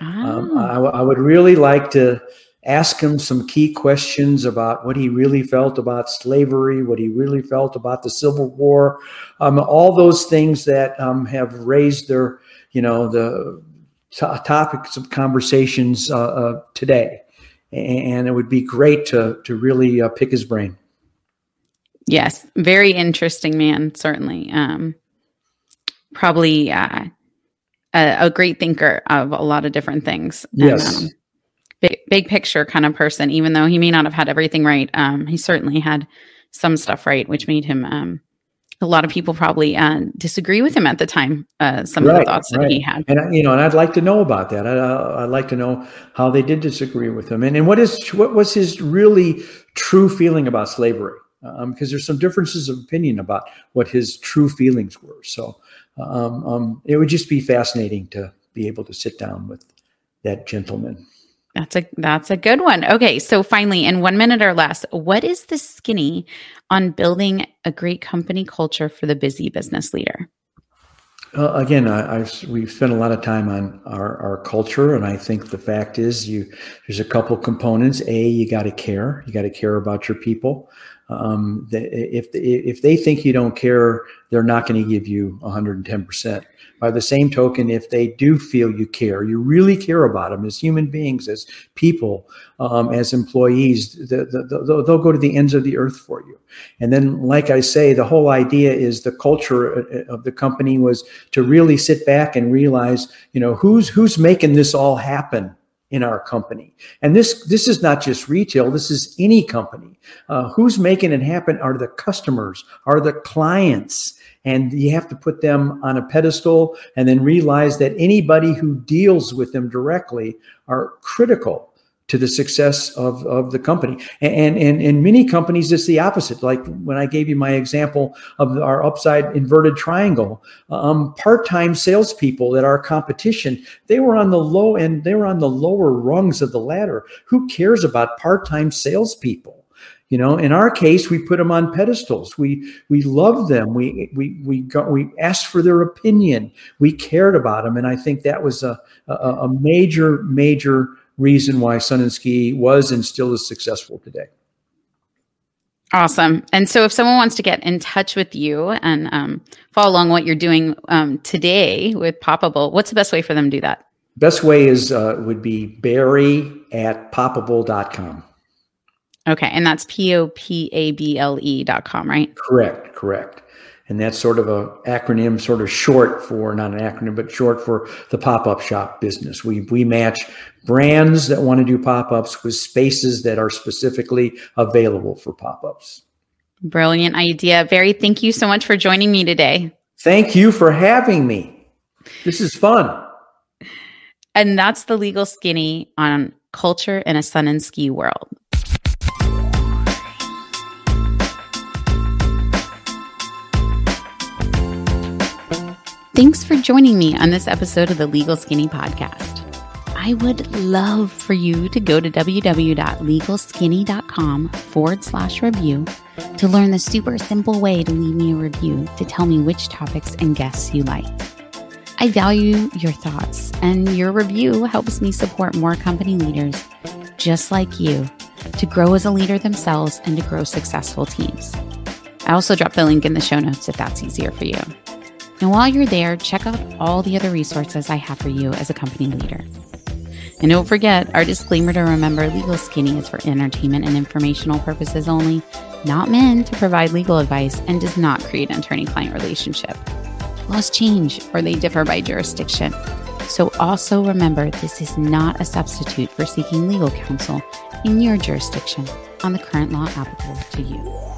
Um, Oh. I, I would really like to ask him some key questions about what he really felt about slavery, what he really felt about the Civil War, um, all those things that um, have raised their, you know, the to- topics of conversations uh, uh, today. And it would be great to to really uh, pick his brain. Yes, very interesting man, certainly. Um, probably uh, a, a great thinker of a lot of different things. And, Yes. um, big, big picture kind of person, even though he may not have had everything right. Um, he certainly had some stuff right, which made him. Um, a lot of people probably uh, disagree with him at the time. Uh, some of the thoughts that right. he had. And you know, and I'd like to know about that. I, I'd like to know how they did disagree with him, and and what is what was his really true feeling about slavery? Um, because there's some differences of opinion about what his true feelings were. So um, um, it would just be fascinating to be able to sit down with that gentleman. That's a that's a good one. Okay, so finally, in one minute or less, what is the skinny on building a great company culture for the busy business leader? Uh, again, I, I've, we've spent a lot of time on our, our culture, and I think the fact is, you there's a couple components. A, you got to care. You got to care about your people. Um, if if they think you don't care, they're not going to give you 110 percent. By the same token, if they do feel you care, you really care about them as human beings, as people, um, as employees, the, the, the, they'll go to the ends of the earth for you. And then, like I say, the whole idea is the culture uh, of the company was to really sit back and realize, you know, who's who's making this all happen in our company. And this this is not just retail. This is any company. Uh, who's making it happen are the customers, are the clients. And you have to put them on a pedestal and then realize that anybody who deals with them directly are critical to the success of, of the company. And, and in many companies, it's the opposite. Like when I gave you my example of our upside inverted triangle, um, part-time salespeople at our competition, they were on the low end, they were on the lower rungs of the ladder. Who cares about part-time salespeople? You know, in our case, we put them on pedestals. We we loved them. We we we got, we asked for their opinion. We cared about them, and I think that was a a, a major major reason why Sun and Ski was and still is successful today. Awesome. And so, if someone wants to get in touch with you and um, follow along what you're doing um, today with Popable, what's the best way for them to do that? Best way is uh, would be Barry at popable.com. Okay. And that's P O P A B L E dot com, right? Correct, correct. And that's sort of a acronym, sort of short for not an acronym, but short for the pop-up shop business. We we match brands that want to do pop-ups with spaces that are specifically available for pop-ups. Brilliant idea. Barry, thank you so much for joining me today. Thank you for having me. This is fun. And that's the legal skinny on culture in a sun and ski world. Thanks for joining me on this episode of the Legal Skinny Podcast. I would love for you to go to www.legalskinny.com forward slash review to learn the super simple way to leave me a review to tell me which topics and guests you like. I value your thoughts, and your review helps me support more company leaders just like you to grow as a leader themselves and to grow successful teams. I also drop the link in the show notes if that's easier for you. And while you're there, check out all the other resources I have for you as a company leader. And don't forget our disclaimer to remember legal skinny is for entertainment and informational purposes only, not meant to provide legal advice, and does not create an attorney client relationship. Laws change or they differ by jurisdiction. So also remember this is not a substitute for seeking legal counsel in your jurisdiction on the current law applicable to you.